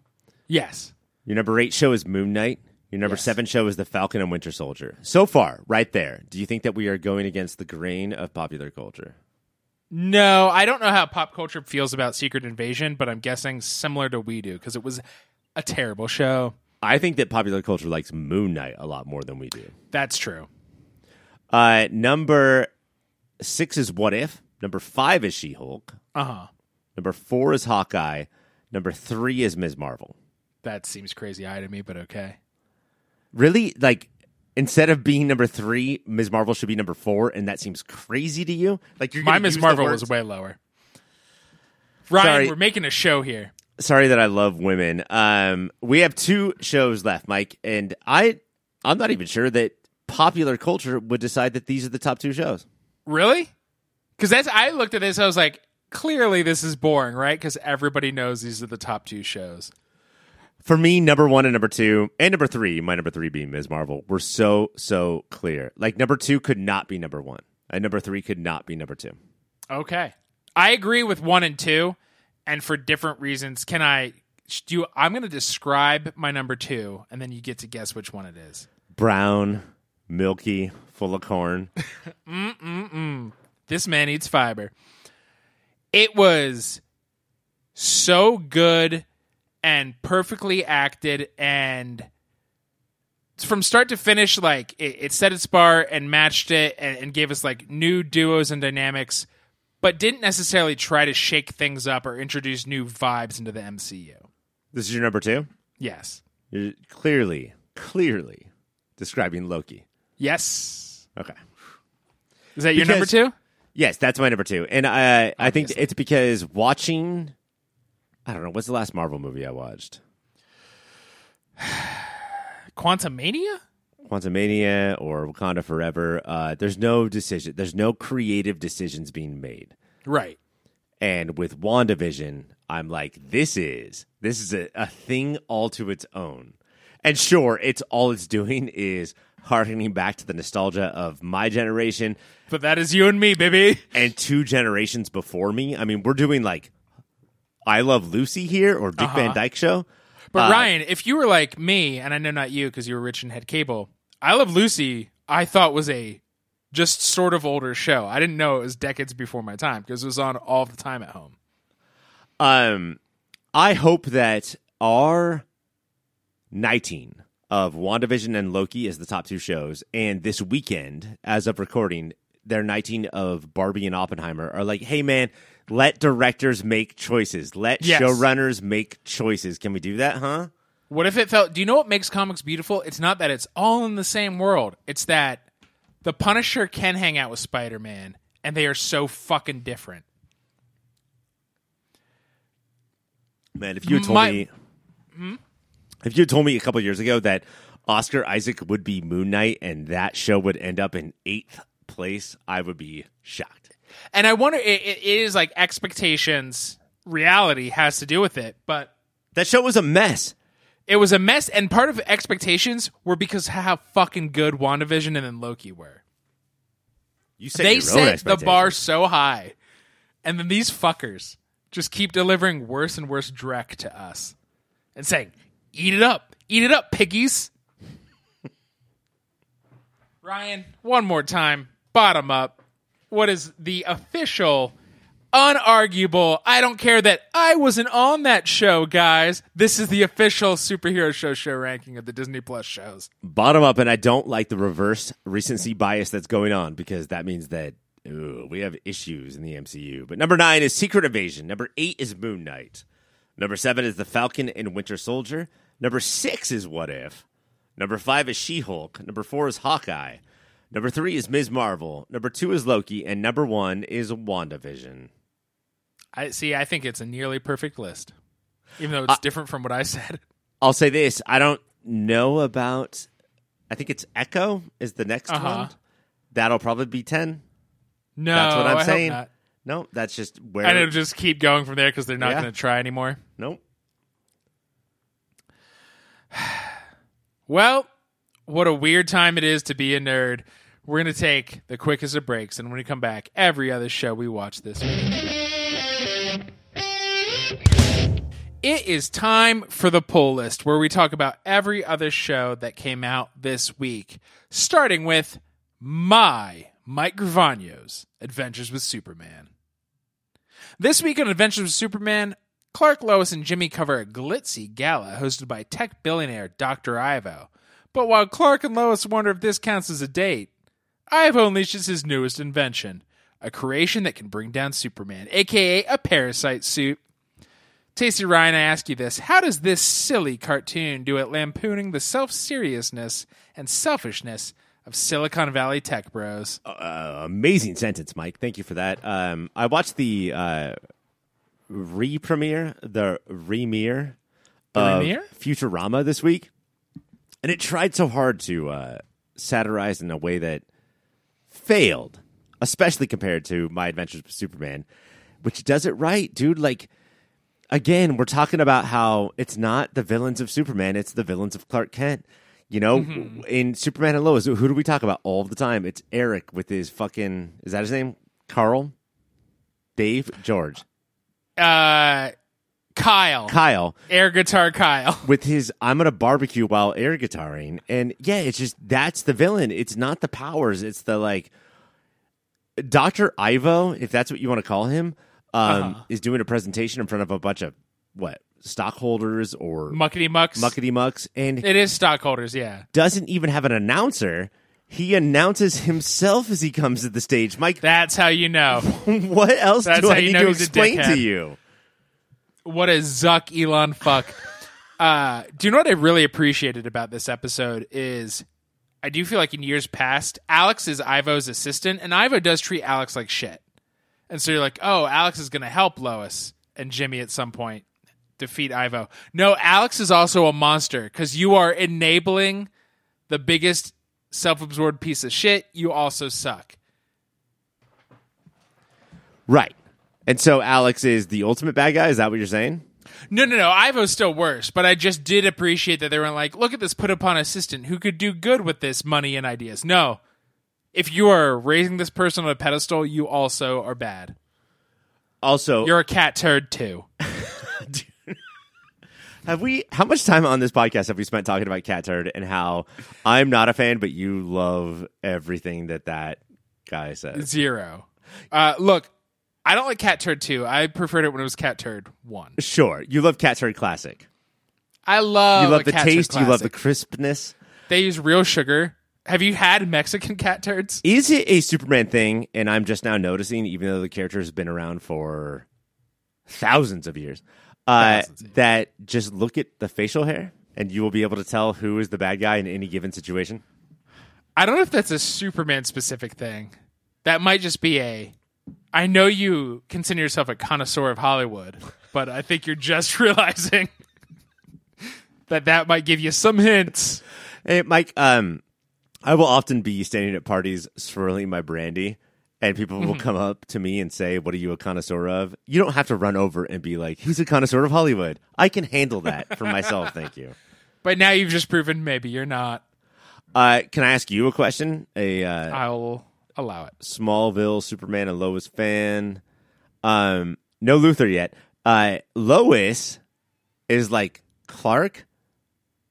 Yes. Your number eight show is Moon Knight. Your number Yes. seven show is The Falcon and Winter Soldier. So far, right there, do you think that we are going against the grain of popular culture? No, I don't know how pop culture feels about Secret Invasion, but I'm guessing similar to we do because it was a terrible show. I think that popular culture likes Moon Knight a lot more than we do. That's true. Uh, number six is What If. Number five is She Hulk. Uh huh. Number four is Hawkeye. Number three is Ms. Marvel. That seems crazy eye to me, but okay. Really? Like, instead of being number three, Ms. Marvel should be number four, and that seems crazy to you? Like, you're My Ms. Marvel was way lower. Ryan, Sorry. we're making a show here. sorry that I love women. Um, we have two shows left, Mike, and I I'm not even sure that popular culture would decide that these are the top two shows. Really? Because that's I looked at this, I was like, clearly this is boring, right? Because everybody knows these are the top two shows. For me, number one and number two, and number three, my number three being Ms. Marvel, were so so clear. Like number two could not be number one, and number three could not be number two. Okay. I agree with one and two, and for different reasons. Can I do I'm gonna describe my number two, and then you get to guess which one it is. Brown, milky, full of corn. Mm-mm-mm. This man eats fiber. It was so good and perfectly acted and from start to finish like it, it set its bar and matched it and, and gave us like new duos and dynamics but didn't necessarily try to shake things up or introduce new vibes into the mcu This is your number two. yes You're clearly, clearly describing Loki. yes Okay. is that your number two Yes, that's my number two, and I I think it's because watching. I don't know what's the last Marvel movie I watched. quantumania Quantumania or Wakanda Forever. Uh, there's no decision. There's no creative decisions being made. right And with WandaVision, I'm like, this is this is a, a thing all to its own. And sure, it's all it's doing is harkening back to the nostalgia of my generation but that is you and me baby and two generations before me. I mean, we're doing like I Love Lucy here or Dick Van Dyke Show. But Uh, Ryan, if you were like me, and I know not you because you were rich and had cable, I Love Lucy, I thought was a just sort of older show. I didn't know it was decades before my time because it was on all the time at home. Um, I hope that our 19 of WandaVision and Loki is the top two shows, and this weekend, as of recording, their 19 of Barbie and Oppenheimer are like, hey man, let directors make choices, let Yes. showrunners make choices. Can we do that, huh? What if it felt? Do you know what makes comics beautiful? It's not that it's all in the same world. It's that the Punisher can hang out with Spider Man, and they are so fucking different. Man, if you had told My- me, hmm? if you had told me a couple years ago that Oscar Isaac would be Moon Knight and that show would end up in eighth place, I would be shocked. And I wonder, it, it is like expectations, reality has to do with it, but That show was a mess. it was a mess. And part of expectations were because how fucking good WandaVision and then Loki were. You set they set the bar so high, and then these fuckers just keep delivering worse and worse dreck to us and saying, "Eat it up, eat it up, piggies." Ryan, one more time, bottom up. What is the official, unarguable? I don't care that I wasn't on that show, guys. This is the official superhero show show ranking of the Disney Plus shows. bottom up, and I don't like the reverse recency bias that's going on because that means that ooh, we have issues in the MCU. But number nine is Secret Invasion. Number eight is Moon Knight. Number seven is The Falcon and Winter Soldier. Number six is What If. Number five is She Hulk. Number four is Hawkeye. Number three is Ms. Marvel. Number two is Loki. And number one is WandaVision. I see. I think it's a nearly perfect list, even though it's different from what I said. I'll say this I don't know about, I think it's Echo is the next Uh-huh. one. That'll probably be 10. No, That's what I'm I saying. No, that's just where. And it'll just keep going from there because they're not Yeah. going to try anymore. Nope. Well, what a weird time it is to be a nerd. We're going to take the quickest of breaks, and when we come back, every other show we watch this week. It is time for the pull list, where we talk about every other show that came out this week, starting with my Mike Gravano's Adventures with Superman. This week on Adventures with Superman, Clark, Lois, and Jimmy cover a glitzy gala hosted by tech billionaire Dr. Ivo. But while Clark and Lois wonder if this counts as a date, Ivo unleashes his newest invention, a creation that can bring down Superman, aka a parasite suit. Tasty Ryan, I ask you this how does this silly cartoon do at lampooning the self seriousness and selfishness of Silicon Valley tech bros? Uh, amazing sentence, Mike. Thank you for that. Um, I watched the uh, re premiere, the remere of premiere? Futurama this week, and it tried so hard to uh, satirize in a way that failed, especially compared to My Adventures with Superman, which does it right, dude. Like, again, we're talking about how it's not the villains of Superman, it's the villains of Clark Kent. You know, in Superman and Lois, who do we talk about all the time? It's Eric with his fucking, is that his name? Carl? Dave? George? Uh, Kyle, Kyle air guitar Kyle. with his I'm gonna barbecue while air guitaring. And yeah, it's just that's the villain. It's not the powers, it's the like Dr. Ivo, if that's what you want to call him, um, is doing a presentation in front of a bunch of what stockholders or Muckety mucks. muckety mucks and It is stockholders, yeah. doesn't even have an announcer. He announces himself as he comes to the stage. Mike, That's how you know. what else That's do how I you need know to he's a explain to dickhead. you? What a Zuck Elon fuck. Uh, do you know what I really appreciated about this episode is I do feel like in years past, Alex is Ivo's assistant, and Ivo does treat Alex like shit. And so you're like, oh, Alex is going to help Lois and Jimmy at some point defeat Ivo. No, Alex is also a monster because you are enabling the biggest self absorbed piece of shit. You also suck. Right. And so Alex is the ultimate bad guy. Is that what you're saying? No, no, no. Ivo's still worse, but I just did appreciate that they were like, look at this put upon assistant who could do good with this money and ideas. No. If you are raising this person on a pedestal, you also are bad. Also, You're a cat turd too. Have we? How much time on this podcast have we spent talking about Cat Turd and how I'm not a fan, but you love everything that that guy says? Zero. Uh, look, I don't like Cat Turd 2. I preferred it when it was Cat Turd 1. Sure, you love Cat Turd Classic. I love You love the Cat Turd taste. You love the classic. crispness. They use real sugar. Have you had Mexican cat turds? Is it a Superman thing? And I'm just now noticing, even though the character has been around for thousands of years, uh, Thousands of years. that just look at the facial hair and you will be able to tell who is the bad guy in any given situation. I don't know if that's a Superman specific thing. That might just be a. I know you consider yourself a connoisseur of Hollywood, but I think you're just realizing that that might give you some hints. Hey, Mike, um, I will often be standing at parties swirling my brandy, and people Mm-hmm. will come up to me and say, What are you a connoisseur of? You don't have to run over and be like, He's a connoisseur of Hollywood. I can handle that for myself. Thank you. But now you've just proven maybe you're not. Uh, can I ask you a question? A uh, I'll allow it. Smallville Superman and Lois fan. Um, no Luther yet. Uh, Lois is like Clark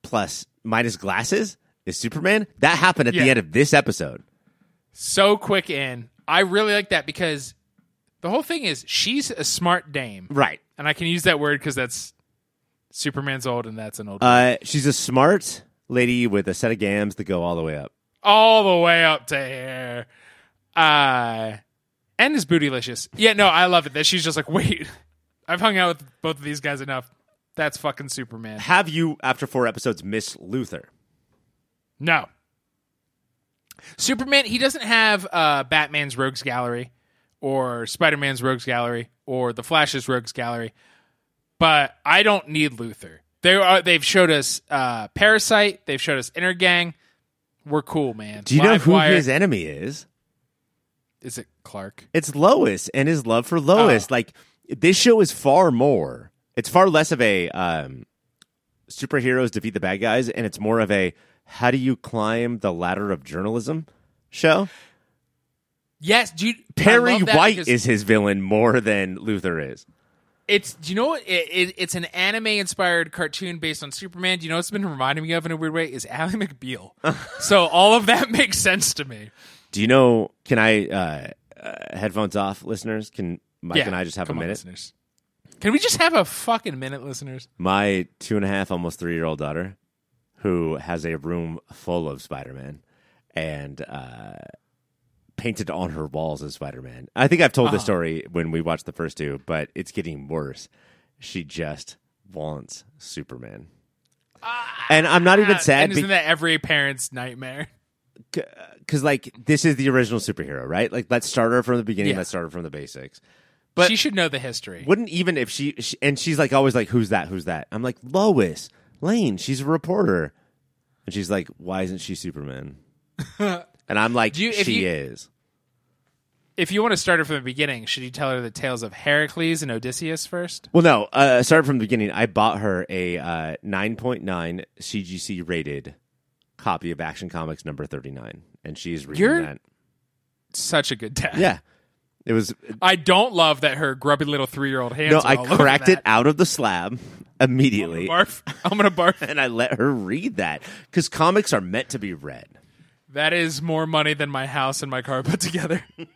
plus minus glasses is Superman. That happened at Yeah. the end of this episode. So quick in. I really like that because the whole thing is she's a smart dame. Right. And I can use that word because that's Superman's old and that's an old Uh, she's a smart lady with a set of gams that go all the way up. all the way up to here. Uh, and is bootylicious. Yeah, no, I love it that she's just like, wait, I've hung out with both of these guys enough. That's fucking Superman. Have you, after four episodes, miss Luther? No. Superman, he doesn't have uh, Batman's Rogues Gallery or Spider Man's Rogues Gallery or The Flash's Rogues Gallery, but I don't need Luther. They are, they've showed us uh, Parasite, they've showed us Intergang. We're cool, man. Do you know who Wire- his enemy is? Is it Clark? It's Lois and his love for Lois. Oh. Like this show is far more. It's far less of a um, superheroes defeat the bad guys, and it's more of a how do you climb the ladder of journalism show. Yes, you, Perry White is his villain more than Luther is. It's do you know what? It, it, it's an anime inspired cartoon based on Superman. Do you know what's been reminding me of in a weird way is Ally McBeal. so all of that makes sense to me. Do you know? Can I uh, uh, headphones off, listeners? Can Mike yeah, and I just have a come on, minute? listeners. Can we just have a fucking minute, listeners? my two and a half, almost three year old daughter, who has a room full of Spider Man and uh, painted on her walls as Spider Man. I think I've told this story when we watched the first two, but it's getting worse. She just wants Superman. and I'm not even Ah, sad and isn't that every parent's nightmare? Because, like, this is the original superhero, right? Like, let's start her from the beginning. Yeah. Let's start her from the basics. But- she should know the history. wouldn't even if she, she and she's like always like who's that who's that i'm like lois lane she's a reporter and she's like why isn't she superman and i'm like you- she you- is If you want to start her from the beginning, should you tell her the tales of Heracles and Odysseus first? well no uh start from the beginning i bought her a uh 9.9 cgc rated copy of action comics number 39 and she's reading You're- that Such a good dad. yeah it was I don't love that her grubby little three year old hands. no i cracked it out of the slab immediately Barf. I'm gonna barf. and i let her read that because comics are meant to be read That is more money than my house and my car put together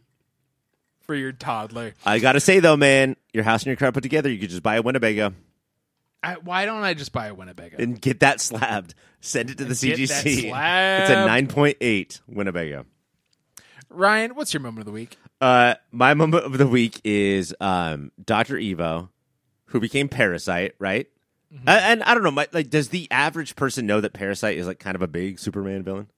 for your toddler. I gotta say though, man, your house and your car put together, you could just buy a Winnebago I, why don't I just buy a Winnebago? and get that slabbed. Send it to the get CGC. that It's a nine point eight Winnebago. Ryan, what's your moment of the week? Uh, my moment of the week is um, Doctor Ivo, who became Parasite, right? Mm-hmm. And I don't know, my, like, does the average person know that Parasite is like kind of a big Superman villain?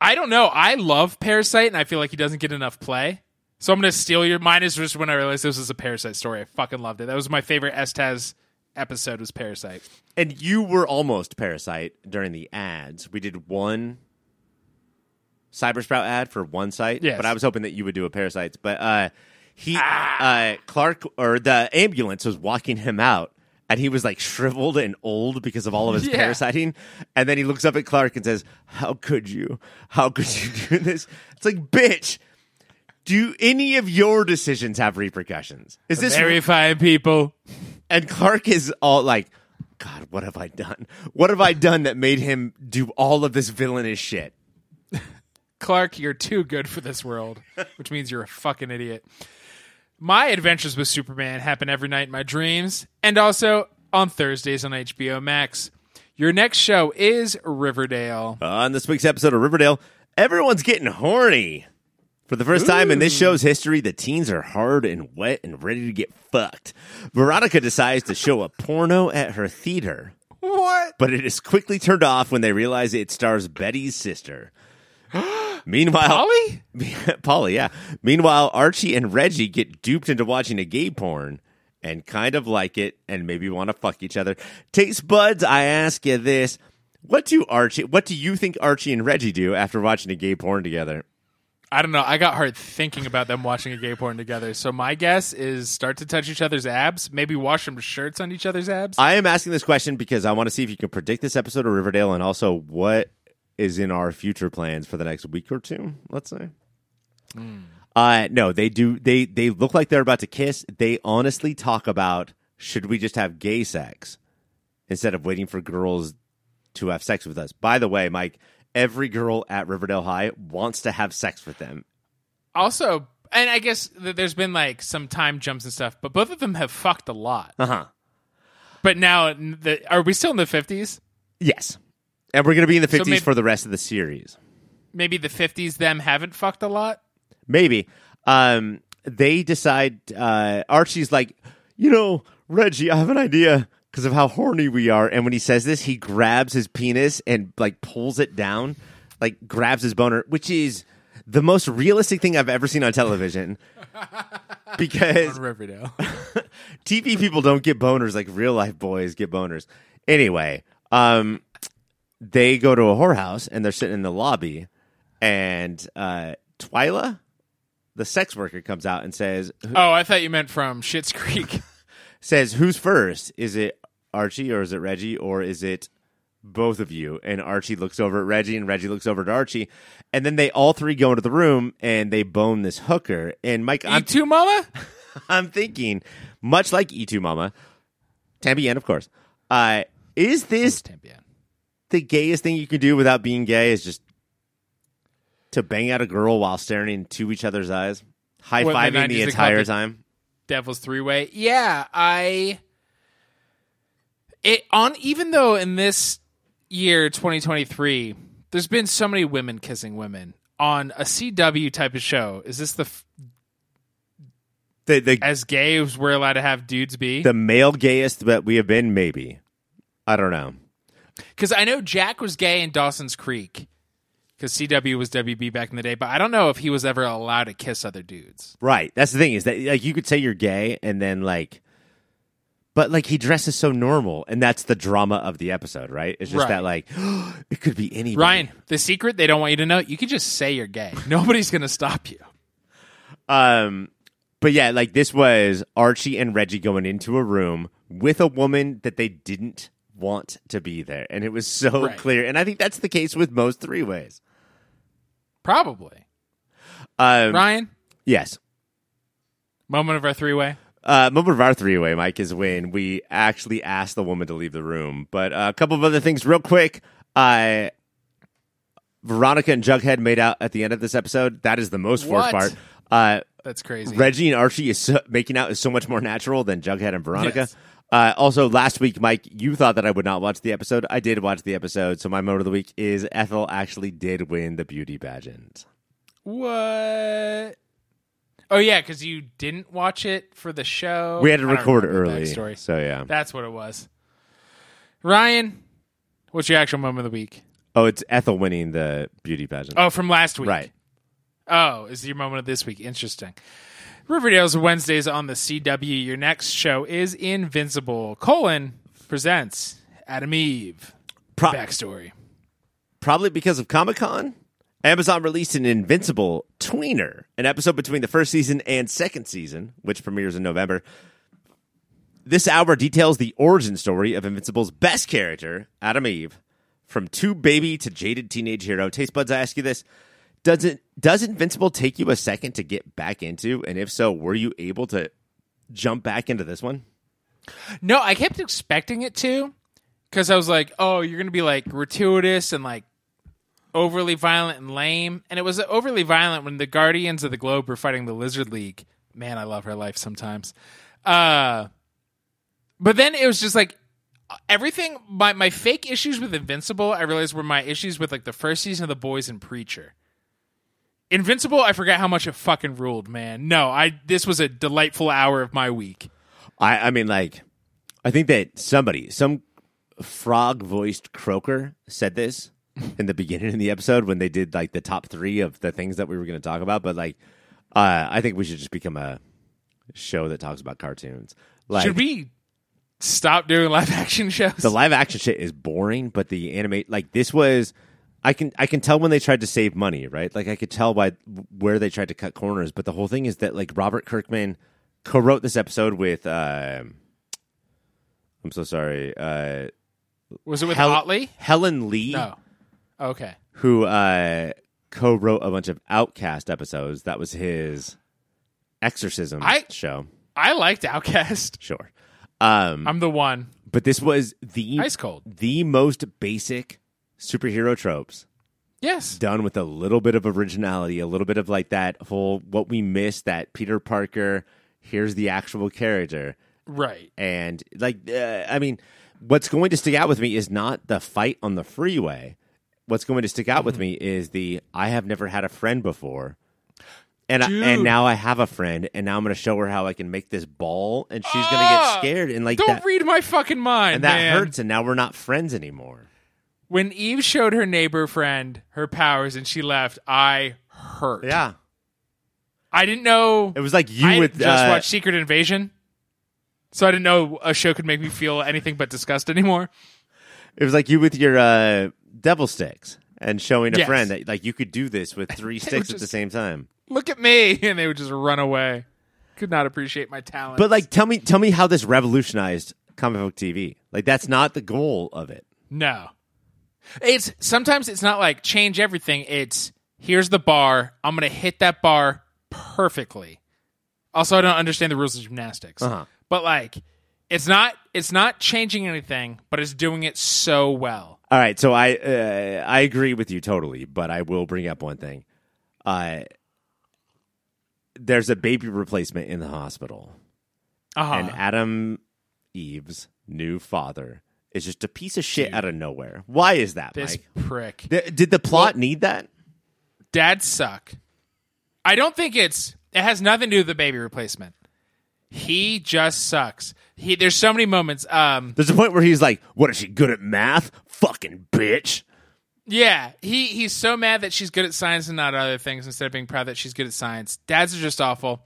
I don't know. I love Parasite, and I feel like he doesn't get enough play. So I'm gonna steal your. Mine is just when I realized this was a Parasite story. I fucking loved it. That was my favorite Estaz episode. Was Parasite. And you were almost Parasite during the ads. We did one Cybersprout ad for one site, Yes. but I was hoping that you would do a Parasites. But uh, he, uh, Clark, or the ambulance was walking him out, and he was like shriveled and old because of all of his Yeah. parasiting. And then he looks up at Clark and says, "How could you? How could you do this?" It's like, bitch. Do any of your decisions have repercussions? Is this Very fine people. And Clark is all like, God, what have I done? What have I done that made him do all of this villainous shit? Clark, you're too good for this world, which means you're a fucking idiot. My adventures with Superman happen every night in my dreams and also on Thursdays on HBO Max. Your next show is Riverdale. On this week's episode of Riverdale, everyone's getting horny. For the first time in this show's history, the teens are hard and wet and ready to get fucked. Veronica decides to show a porno at her theater, What? but it is quickly turned off when they realize it stars Betty's sister. Meanwhile, Polly? Polly, yeah. Meanwhile, Archie and Reggie get duped into watching a gay porn and kind of like it and maybe want to fuck each other. Taste buds, I ask you this. What do Archie what do you think Archie and Reggie do after watching a gay porn together? I don't know. I got hard thinking about them watching a gay porn together. So my guess is start to touch each other's abs, maybe wash some shirts on each other's abs. I am asking this question because I want to see if you can predict this episode of Riverdale and also what is in our future plans for the next week or two, let's say. Uh no, they do they they look like they're about to kiss. They honestly talk about should we just have gay sex instead of waiting for girls to have sex with us. By the way, Mike, every girl at Riverdale High wants to have sex with them. also, and I guess th- there's been like some time jumps and stuff, but both of them have fucked a lot. Uh-huh. But now, the, are we still in the 50s? Yes. And we're going to be in the 50s maybe- for the rest of the series. Maybe the 50s them haven't fucked a lot? Maybe. Um, they decide. Uh, Archie's like, you know, Reggie, I have an idea because of how horny we are. And when he says this, he grabs his penis and like pulls it down, like grabs his boner, which is the most realistic thing I've ever seen on television. because On Riverdale. TV people don't get boners like real life boys get boners. Anyway, um, they go to a whorehouse and they're sitting in the lobby, and uh, Twyla, the sex worker, comes out and says, oh, I thought you meant from Schitt's Creek. "says Who's first? Is it Archie or is it Reggie or is it both of you?" And Archie looks over at Reggie, and Reggie looks over at Archie, and then they all three go into the room and they bone this hooker. And Mike, I'm too, mama? I'm thinking, much like Y Tu Mama, También, of course. Uh, is this the gayest thing you can do without being gay? Is just to bang out a girl while staring into each other's eyes, high What, in the fiving the entire time. Devil's Three Way. Yeah, I. It on even though in this year 2023, there's been so many women kissing women on a CW type of show. Is this the f- The the, as gay as we're allowed to have dudes be? the male gayest that we have been, maybe. I don't know. Because I know Jack was gay in Dawson's Creek. Because CW was WB back in the day, but I don't know if he was ever allowed to kiss other dudes. Right. That's the thing is that like you could say you're gay and then like but like he dresses so normal and that's the drama of the episode, right? It's just Right. that like it could be anybody. Ryan, the secret they don't want you to know, you can just say you're gay. Nobody's going to stop you. Um, but yeah, like this was Archie and Reggie going into a room with a woman that they didn't want to be there, and it was so Right. clear. And I think that's the case with most three ways. Probably. Um, Ryan, yes. moment of our three way. Uh, moment of our three way, Mike, is when we actually asked the woman to leave the room. But uh, a couple of other things, real quick. Uh, Veronica and Jughead made out at the end of this episode. That is the most forced part. Uh, That's crazy. Reggie and Archie is so, making out is so much more natural than Jughead and Veronica. Yes. Uh, also, last week, Mike, you thought that I would not watch the episode. I did watch the episode, so my moment of the week is Ethel actually did win the beauty pageant. What? Oh yeah, because you didn't watch it for the show. we had to I don't record remember the early, backstory. so yeah. That's what it was. Ryan, what's your actual moment of the week? Oh, it's Ethel winning the beauty pageant. Oh, from last week. right. Oh, is your moment of this week? Interesting. Riverdale's Wednesdays on the CW. Your next show is Invincible. Colon presents Atom Eve. Pro- Backstory. probably because of Comic Con, Amazon released an Invincible tweener, an episode between the first season and second season, which premieres in November. This hour details the origin story of Invincible's best character, Atom Eve, from two baby to jaded teenage hero. Taste buds, I ask you this: Does it does Invincible take you a second to get back into? And if so, were you able to jump back into this one? No, I kept expecting it to because I was like, oh, you're gonna be like gratuitous and like overly violent and lame, and it was overly violent when the Guardians of the Globe were fighting the Lizard League. Man, I love her life sometimes. Uh, but then it was just like everything. My my fake issues with Invincible, I realized were my issues with like the first season of The Boys and Preacher. Invincible, I forgot how much it fucking ruled, man. No, I this was a delightful hour of my week. I, I mean, like, I think that somebody, some frog voiced croaker said this in the beginning of the episode when they did like the top three of the things that we were going to talk about. But like, uh, I think we should just become a show that talks about cartoons. Like, Should we stop doing live action shows? the live action shit is boring, but the animate like this was. I can I can tell when they tried to save money, right? Like I could tell by where they tried to cut corners. But the whole thing is that like Robert Kirkman co-wrote this episode with. Uh, I'm so sorry. Uh, was it with Hel- Ottley? Helen Leigh, No. Okay. who uh, co-wrote a bunch of Outcast episodes. That was his exorcism I- show. I liked Outcast. Sure. Um, I'm the one. but this was the Ice cold. the most basic superhero tropes Yes. done with a little bit of originality, a little bit of like that whole what we miss that Peter Parker. Here's the actual character, Right. and like uh, I mean, what's going to stick out with me is not the fight on the freeway. What's going to stick out with Mm-hmm. me is the I have never had a friend before. And I, and now I have a friend, and now I'm going to show her how I can make this ball, and she's going to Ah! get scared, and like Don't that, read my fucking mind. and that man. hurts, and now we're not friends anymore. When Eve showed her neighbor friend her powers and she left, I hurt. Yeah, I didn't know. it was like you I with just uh, watched Secret Invasion, so I didn't know a show could make me feel anything but disgust anymore. It was like you with your uh, devil sticks and showing a Yes. friend that like you could do this with three sticks at the just- same time. Look at me, and they would just run away. Could not appreciate my talent. But like, tell me, tell me how this revolutionized comic book TV. Like that's not the goal of it. No. It's sometimes it's not like change everything. It's here's the bar. I'm going to hit that bar perfectly. Also, I don't understand the rules of gymnastics. Uh-huh. But like it's not it's not changing anything, but it's doing it so well. All right, so I uh, I agree with you totally, but I will bring up one thing. Uh, there's a baby replacement in the hospital, Uh-huh. and Atom Eve's new father is just a piece of shit out of nowhere. Why is that, this Mike? prick. Th- Did the plot need that? Dads suck. I don't think it's it has nothing to do with the baby replacement. He just sucks. He there's so many moments um There's a point where he's like, "What is she good at math? Fucking bitch." Yeah, he he's so mad that she's good at science and not other things instead of being proud that she's good at science. Dads are just awful.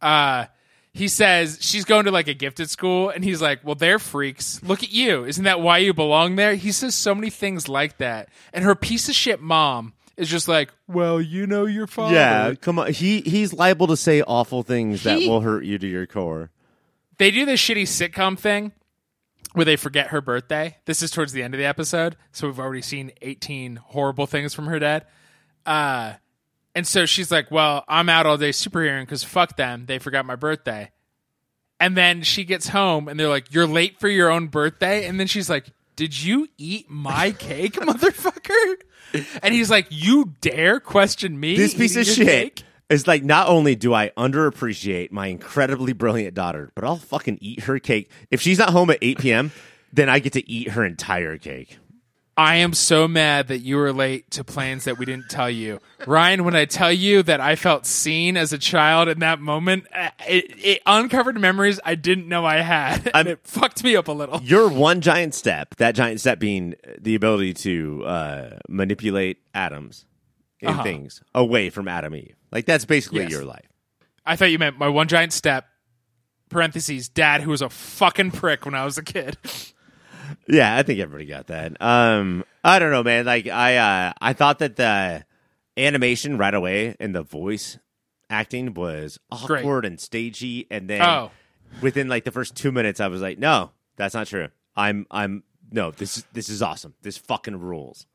Uh he says she's going to like a gifted school and he's like, "Well, they're freaks. Look at you. Isn't that why you belong there?" He says so many things like that. And her piece of shit mom is just like, "Well, you know your father." Yeah, come on. He he's liable to say awful things that He- will hurt you to your core. They do this shitty sitcom thing where they forget her birthday. This is towards the end of the episode, so we've already seen 18 horrible things from her dad. Uh, and so she's like, "Well, I'm out all day superheroing because fuck them, they forgot my birthday." And then she gets home, and they're like, "You're late for your own birthday," and then she's like, "Did you eat my cake, motherfucker?" And he's like, "You dare question me?" This piece of shit cake?" Is like not only do I underappreciate my incredibly brilliant daughter, but I'll fucking eat her cake. If she's not home at 8 p.m., then I get to eat her entire cake. I am so mad that you were late to plans that we didn't tell you. Ryan, when I tell you that I felt seen as a child in that moment, uh, it, it uncovered memories I didn't know I had. And it fucked me up a little. Your one giant step, that giant step being the ability to uh, manipulate atoms in Uh-huh. things away from Atom Eve. Like that's basically Yes. your life. I thought you meant my one giant step, parentheses, dad who was a fucking prick when I was a kid. Yeah, I think everybody got that. Um, I don't know, man. Like I, uh, I thought that the animation right away and the voice acting was Great. awkward and stagey, and then Oh. within like the first two minutes, I was like, no, that's not true. I'm, I'm no, this, this is awesome. This fucking rules.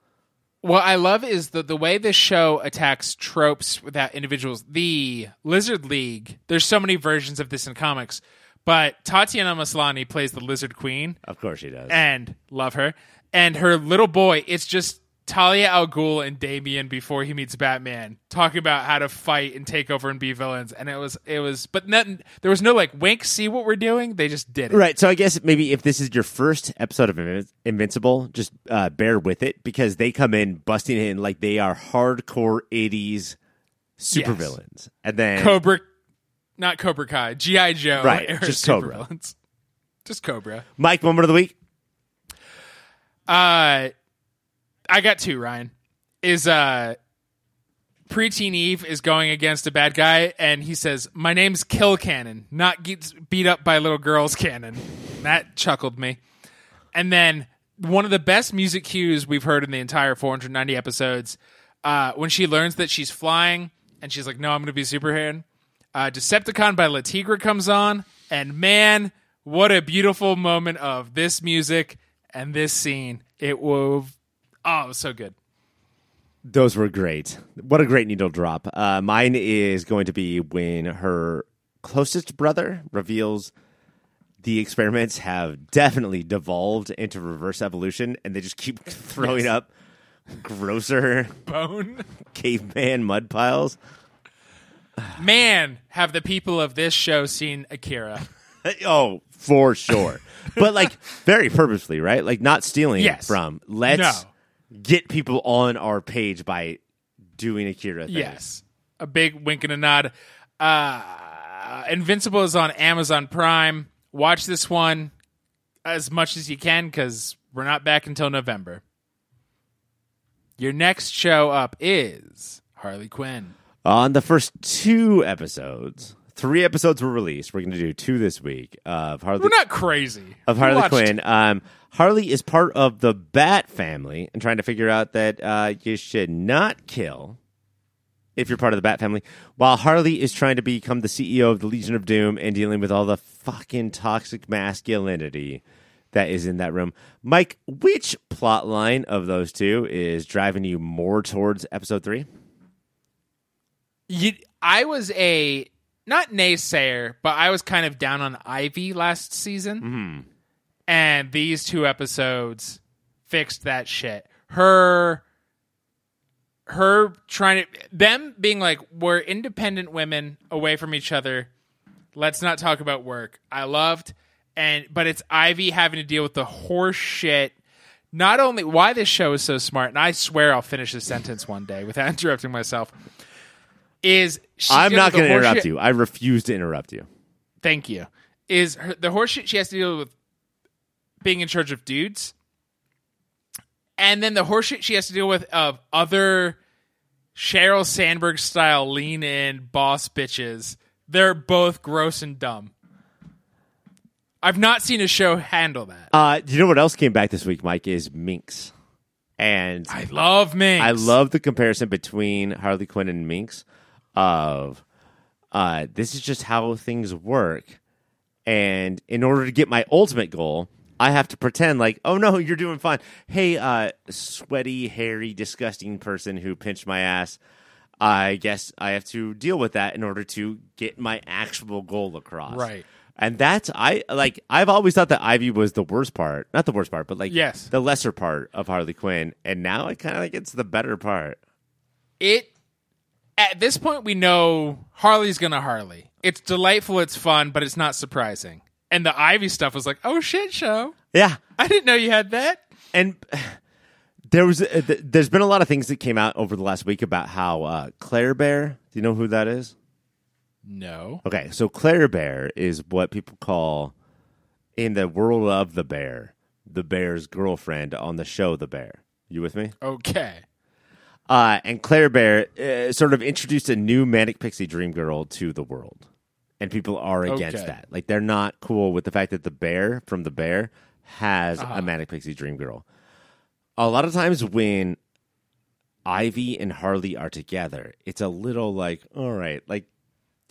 What I love is the the way this show attacks tropes without individuals. The Lizard League, there's so many versions of this in comics, But Tatiana Maslany plays the Lizard Queen, Of course she does. and love her. And her little boy, it's just Talia al Ghul and Damian before he meets Batman, talking about how to fight and take over and be villains. And it was, it was, but nothing, there was no like wink, see what we're doing. They just did it. Right. So I guess maybe if this is your first episode of Invin- Invincible, just uh, bear with it because they come in busting in like they are hardcore 80s supervillains. And then Cobra, not Cobra Kai, G.I. Joe. Right, just Cobra. Just Cobra. Mike, moment of the week. Uh, I got two. Ryan is uh, preteen Eve is going against a bad guy, and he says, "My name's Kill Cannon, not beat up by little girls cannon." That chuckled me. And then one of the best music cues we've heard in the entire 490 episodes, uh, when she learns that she's flying, and she's like, "No, I'm going to be a superhero." Uh, Deceptacon by Le Tigre comes on, and man, what a beautiful moment of this music and this scene. It was oh, it was so good. Those were great. What a great needle drop. Uh, mine is going to be when her closest brother reveals the experiments have definitely devolved into reverse evolution and they just keep throwing up grosser Bone. caveman mud piles. Man, have the people of this show seen Akira? Oh, for sure. but like very purposefully, right? Like not stealing Yes. from. Let's No. Get people on our page by doing Akira things. Yes. A big wink and a nod. Uh, Invincible is on Amazon Prime. Watch this one as much as you can because we're not back until November. Your next show up is Harley Quinn. On the first two episodes, three episodes were released. We're going to do two this week of Harley We're not crazy. of Harley Quinn. Um, Harley is part of the Bat family and trying to figure out that uh, you should not kill if you're part of the Bat family, while Harley is trying to become the CEO of the Legion of Doom and dealing with all the fucking toxic masculinity that is in that room. Mike, which plot line of those two is driving you more towards episode three? You, I was a not naysayer, but I was kind of down on Ivy last season, and these two episodes fixed that shit. Her, her trying to them being like we're independent women away from each other. Let's not talk about work. I loved, and but it's Ivy having to deal with the horse shit. Not only why this show is so smart, and I swear I'll finish this sentence one day without interrupting myself. Is I'm not going to interrupt horseshit- you. I refuse to interrupt you. Thank you. Is her, the horseshit she has to deal with being in charge of dudes, and then the horseshit she has to deal with of other Sheryl Sandberg style lean in boss bitches. They're both gross and dumb. I've not seen a show handle that. Uh, do you know what else came back this week, Mike? Is Minx. And I love Minx. I love the comparison between Harley Quinn and Minx of uh, this is just how things work. And in order to get my ultimate goal, I have to pretend like, oh no, you're doing fine. Hey, uh, sweaty, hairy, disgusting person who pinched my ass. I guess I have to deal with that in order to get my actual goal across. Right. And that's I like I've always thought that Ivy was the worst part. Not the worst part, but like Yes. the lesser part of Harley Quinn. And now I kinda think it's the better part. it at this point we know Harley's gonna Harley. It's delightful, it's fun, but it's not surprising. And the Ivy stuff was like, oh shit, show. Yeah. I didn't know you had that. And there was uh, th- there's been a lot of things that came out over the last week about how uh, Claire Bear. Do you know who that is? No. Okay, so Claire Bear is what people call in the world of the bear, the bear's girlfriend on the show The Bear. You with me? Okay. Uh, and Claire Bear uh, sort of introduced a new manic pixie dream girl to the world, and people are against Okay. that. Like they're not cool with the fact that the bear from the bear has Uh-huh. a manic pixie dream girl. A lot of times when Ivy and Harley are together, it's a little like, all right, like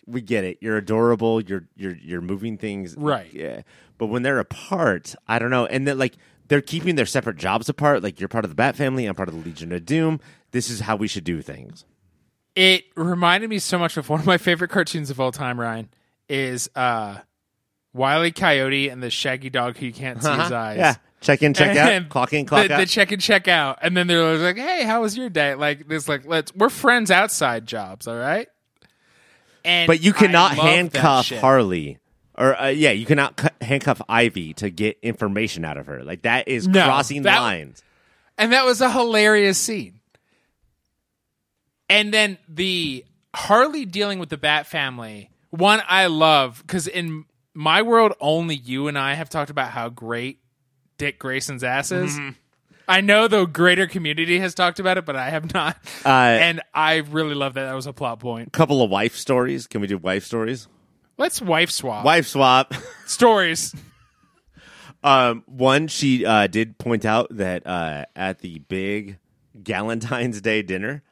we get it. You're adorable. You're you're you're moving things Right. Yeah, but when they're apart, I don't know. And then like they're keeping their separate jobs apart. Like you're part of the Bat family. I'm part of the Legion of Doom. This is how we should do things. It reminded me so much of one of my favorite cartoons of all time, Ryan, is uh Wiley Coyote and the Shaggy Dog who you can't see his Uh-huh. eyes. Yeah. Check in, check out. And Clock in, clock out. the check and check out, and then they're like, "Hey, how was your day?" Like this, like let's we're friends outside jobs, all right. And but you cannot handcuff. Harley. Or uh, yeah, you cannot cu- handcuff Ivy to get information out of her. Like that is No, crossing that- lines. and that was a hilarious scene. And then the Harley dealing with the Bat family. One I love because in my world, only you and I have talked about how great Dick Grayson's ass is. Mm-hmm. I know the greater community has talked about it, but I have not. Uh, and I really love that. That was a plot point. A couple of wife stories. Can we do wife stories? Let's wife swap Wife swap. stories. Um, one, she uh, did point out that uh, at the big Galentine's Day dinner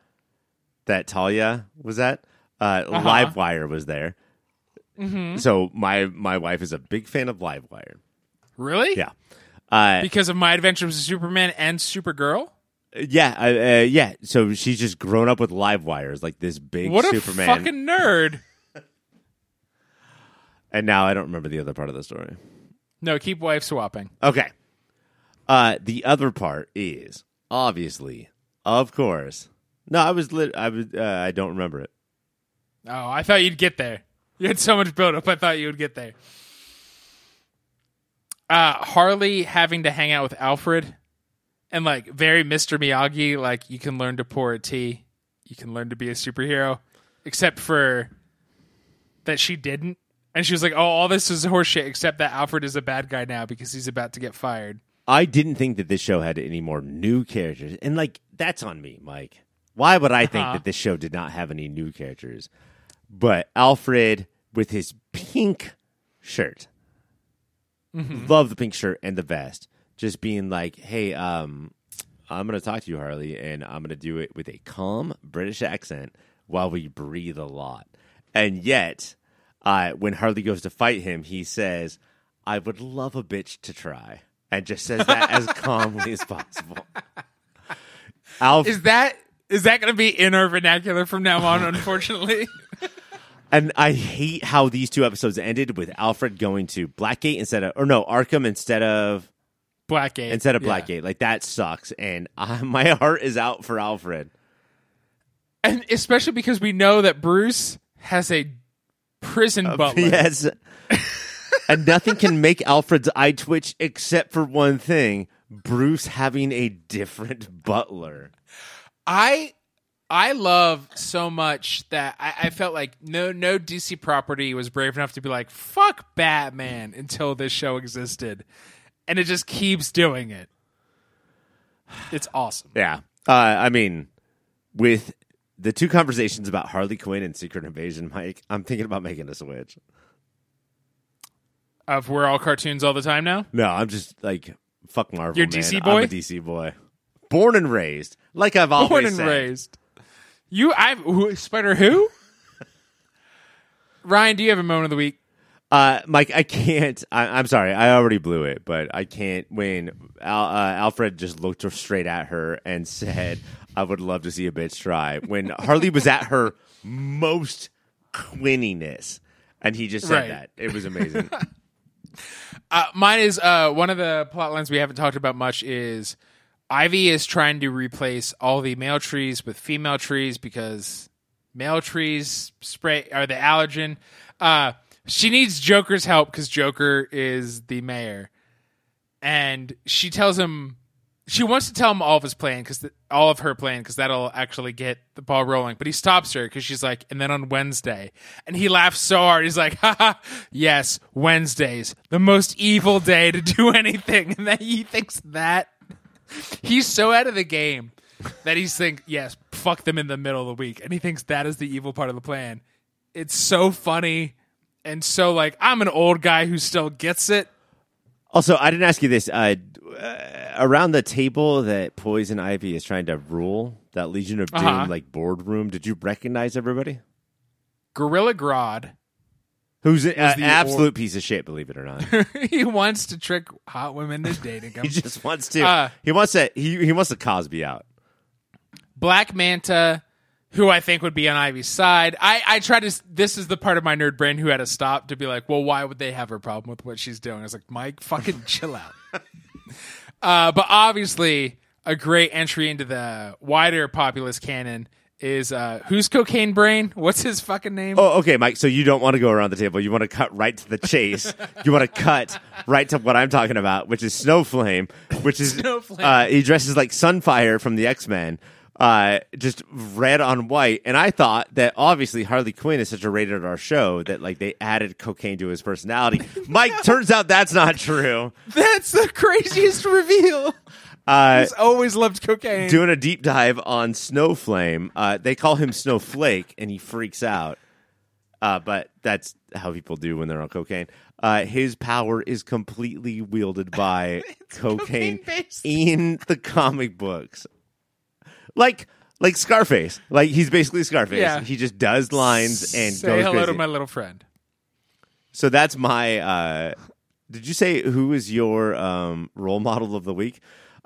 that Talia was at, uh, Uh-huh. Livewire was there. Mm-hmm. So my my wife is a big fan of Livewire. Really? Yeah, uh, Because of my adventures with Superman and Supergirl. yeah, uh, uh, yeah. So she's just grown up with Livewires, like this big What a Superman. fucking nerd. And now I don't remember the other part of the story. No, keep wife swapping. Okay. Uh, the other part is obviously, of course. No, I was lit. I was. Uh, I don't remember it. Oh, I thought you'd get there. You had so much build up. I thought you would get there. Uh, Harley having to hang out with Alfred and like very Mr. Miyagi, like you can learn to pour a tea, you can learn to be a superhero, except for that she didn't. And she was like, "Oh, all this is horseshit, except that Alfred is a bad guy now because he's about to get fired." I didn't think that this show had any more new characters, and like that's on me, Mike. Why would I think Uh-huh. that this show did not have any new characters? But Alfred with his pink shirt, love the pink shirt and the vest, just being like, "Hey, um, I'm going to talk to you, Harley, and I'm going to do it with a calm British accent while we breathe a lot." And yet, uh, when Harley goes to fight him, he says, "I would love a bitch to try," and just says that as calmly as possible. Alf, Is that is that going to be in our vernacular from now on? Unfortunately. and I hate how these two episodes ended with Alfred going to Blackgate instead of, or no, Arkham instead of Blackgate instead of Yeah. Blackgate. Like that sucks, and uh, my heart is out for Alfred. and especially because we know that Bruce has a prison butler. Yes. and nothing can make Alfred's eye twitch except for one thing Bruce having a different butler. I I love so much that I, I felt like no no DC property was brave enough to be like fuck Batman until this show existed, and it just keeps doing it. It's awesome. Yeah. Uh, I mean, with the two conversations about Harley Quinn and Secret Invasion, Mike, I'm thinking about making a switch. Of we're all cartoons all the time now. No, I'm just like, fuck Marvel. You're man. DC I'm a DC boy. Born and raised. Like I've always been. Born and said. raised. You I who, Spider who? Ryan, do you have a moment of the week? Uh, Mike, I can't. I, I'm sorry, I already blew it, but I can't. When Al, uh, Alfred just looked straight at her and said, "I would love to see a bitch try," when Harley was at her most quinniness, and he just said Right. that, it was amazing. Uh, mine is uh, one of the plot lines we haven't talked about much is Ivy is trying to replace all the male trees with female trees because male trees spray are the allergen. Uh, she needs Joker's help because Joker is the mayor, and she tells him she wants to tell him all of his plan because all of her plan because that'll actually get the ball rolling. But he stops her because she's like, and then on Wednesday, and he laughs so hard. He's like, "Haha, yes, Wednesdays, the most evil day to do anything." And then he thinks that he's so out of the game that he's think, yes, fuck them in the middle of the week, and he thinks that is the evil part of the plan. It's so funny and so like I'm an old guy who still gets it. also, I didn't ask you this. Uh, uh, around the table that Poison Ivy is trying to rule, that Legion of Doom Uh-huh. like boardroom, did you recognize everybody? Gorilla Grodd. Who's an the absolute piece of shit? Believe it or not. he wants to trick hot women into dating him. He just wants to. Uh, he wants to. He he wants to Cosby out. Black Manta, who I think would be on Ivy's side. I, I try to, this is the part of my nerd brain who had to stop to be like, well, why would they have a problem with what she's doing? I was like, Mike, fucking chill out. uh, but obviously, a great entry into the wider populist canon is uh, who's Cocaine Brain? What's his fucking name? Oh, okay, Mike. So you don't want to go around the table. You want to cut right to the chase. you want to cut right to what I'm talking about, which is Snowflame, which is Snowflame. Uh, he dresses like Sunfire from the X Men, uh, just red on white. And I thought that obviously Harley Quinn is such a rated R show that like they added cocaine to his personality. Mike, turns out that's not true. That's the craziest reveal. Uh, He's always loved cocaine. doing a deep dive on Snowflame. Uh, they call him Snowflake, and he freaks out. Uh, but that's how people do when they're on cocaine. Uh, his power is completely wielded by cocaine cocaine-based. in the comic books, like like Scarface. Like he's basically Scarface. Yeah. He just does lines and Say goes hello crazy. to my little friend. so that's my. Uh, did you say who is your um, role model of the week?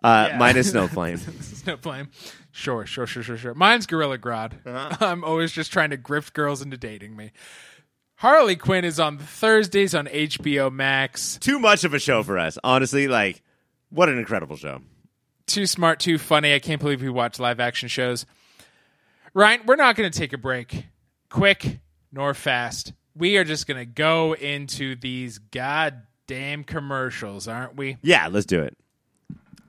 Uh, Yeah. Mine is Snowflame. Snowflame. Sure, sure, sure, sure, sure. Mine's Gorilla Grodd. Uh-huh. I'm always just trying to grift girls into dating me. Harley Quinn is on Thursdays on HBO Max. too much of a show for us. Honestly, like what an incredible show. Too smart, too funny. I can't believe we watch live action shows. Ryan, we're not going to take a break, quick nor fast. We are just going to go into these goddamn commercials, aren't we? Yeah, let's do it.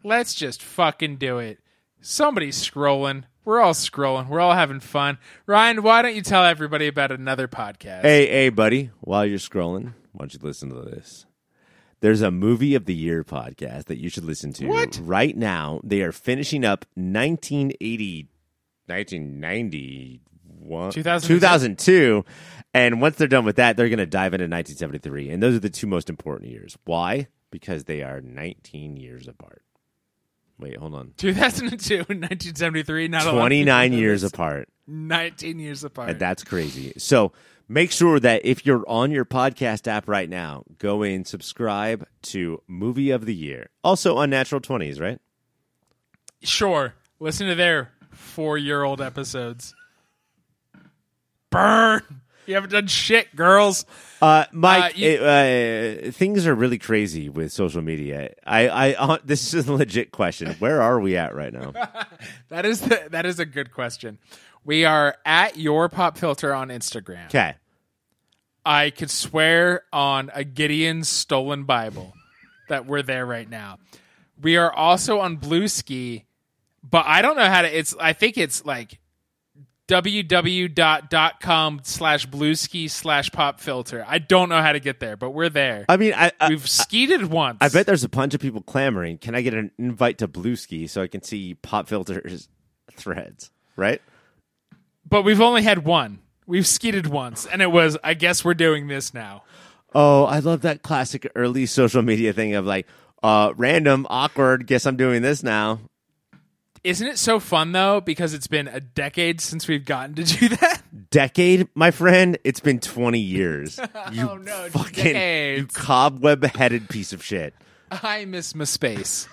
Let's just fucking do it. Somebody's scrolling. We're all scrolling. We're all having fun. Ryan, why don't you tell everybody about another podcast? Hey, hey, buddy, while you're scrolling, why don't you listen to this? There's a movie of the year podcast that you should listen to What? right now. They are finishing up 1980, 1991, 2002. 2002. And once they're done with that, they're going to dive into 1973. And those are the two most important years. Why? Because they are 19 years apart. Wait, hold on. 2002 and 1973. Not a lot of 29 know years apart. 19 years apart. And that's crazy. So make sure that if you're on your podcast app right now, go in, subscribe to Movie of the Year. Also on Natural 20s, right? Sure. Listen to their four year old episodes. Burn. You haven't done shit, girls. Uh, Mike, Uh, you- it, uh, things are really crazy with social media. I, I, uh, this is a legit question. Where are we at right now? That is the, that is a good question. We are at your pop filter on Instagram. Okay. I could swear on a Gideon's stolen Bible that we're there right now. We are also on Bluesky, but I don't know how to. It's I think it's like www.com slash blue ski slash pop filter. I don't know how to get there, but we're there. I mean, I, I, We've skeeted once. I bet there's a bunch of people clamoring. Can I get an invite to Bluesky so I can see Pop Filter's threads? Right? but we've only had one. We've skeeted once, and it was. I guess we're doing this now. Oh, I love that classic early social media thing of like, uh, random, awkward. Guess I'm doing this now. Isn't it so fun though? Because it's been a decade since we've gotten to do that. Decade, my friend. It's been 20 years. Oh, you Oh, no, fucking you cobweb-headed piece of shit. I miss Myspace.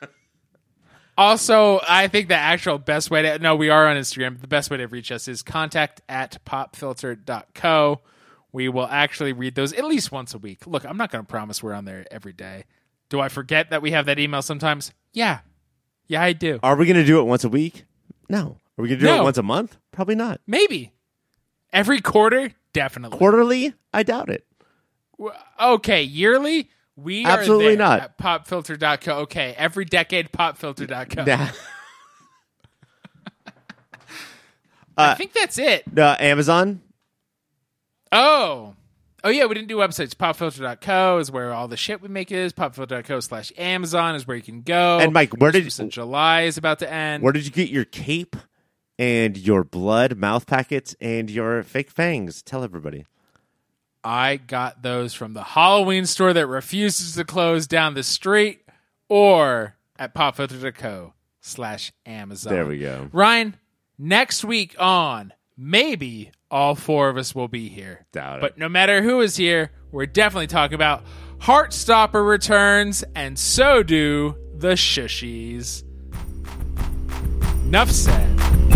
also, I think the actual best way to no, we are on Instagram. The best way to reach us is contact at popfilter.co. We will actually read those at least once a week. Look, I'm not going to promise we're on there every day. Do I forget that we have that email sometimes? Yeah. Yeah, I do. Are we going to do it once a week? No. Are we going to do No. it once a month? Probably not. Maybe. Every quarter? Definitely. Quarterly? I doubt it. W- Okay, yearly? We are Absolutely there not. At popfilter.co. Okay, every decade popfilter.co. Nah. I think that's it. Uh, Amazon? Oh. Oh yeah, we didn't do websites. Popfilter.co is where all the shit we make is. Popfilter.co slash Amazon is where you can go. And Mike, where did- in July is about to end. Where did you get your cape and your blood mouth packets and your fake fangs? Tell everybody. I got those from the Halloween store that refuses to close down the street or at popfilter.co slash Amazon. There we go. Ryan, next week on, maybe all four of us will be here. Doubt it. But no matter who is here, we're definitely talking about Heartstopper returns, and so do the Shushies. Enough said.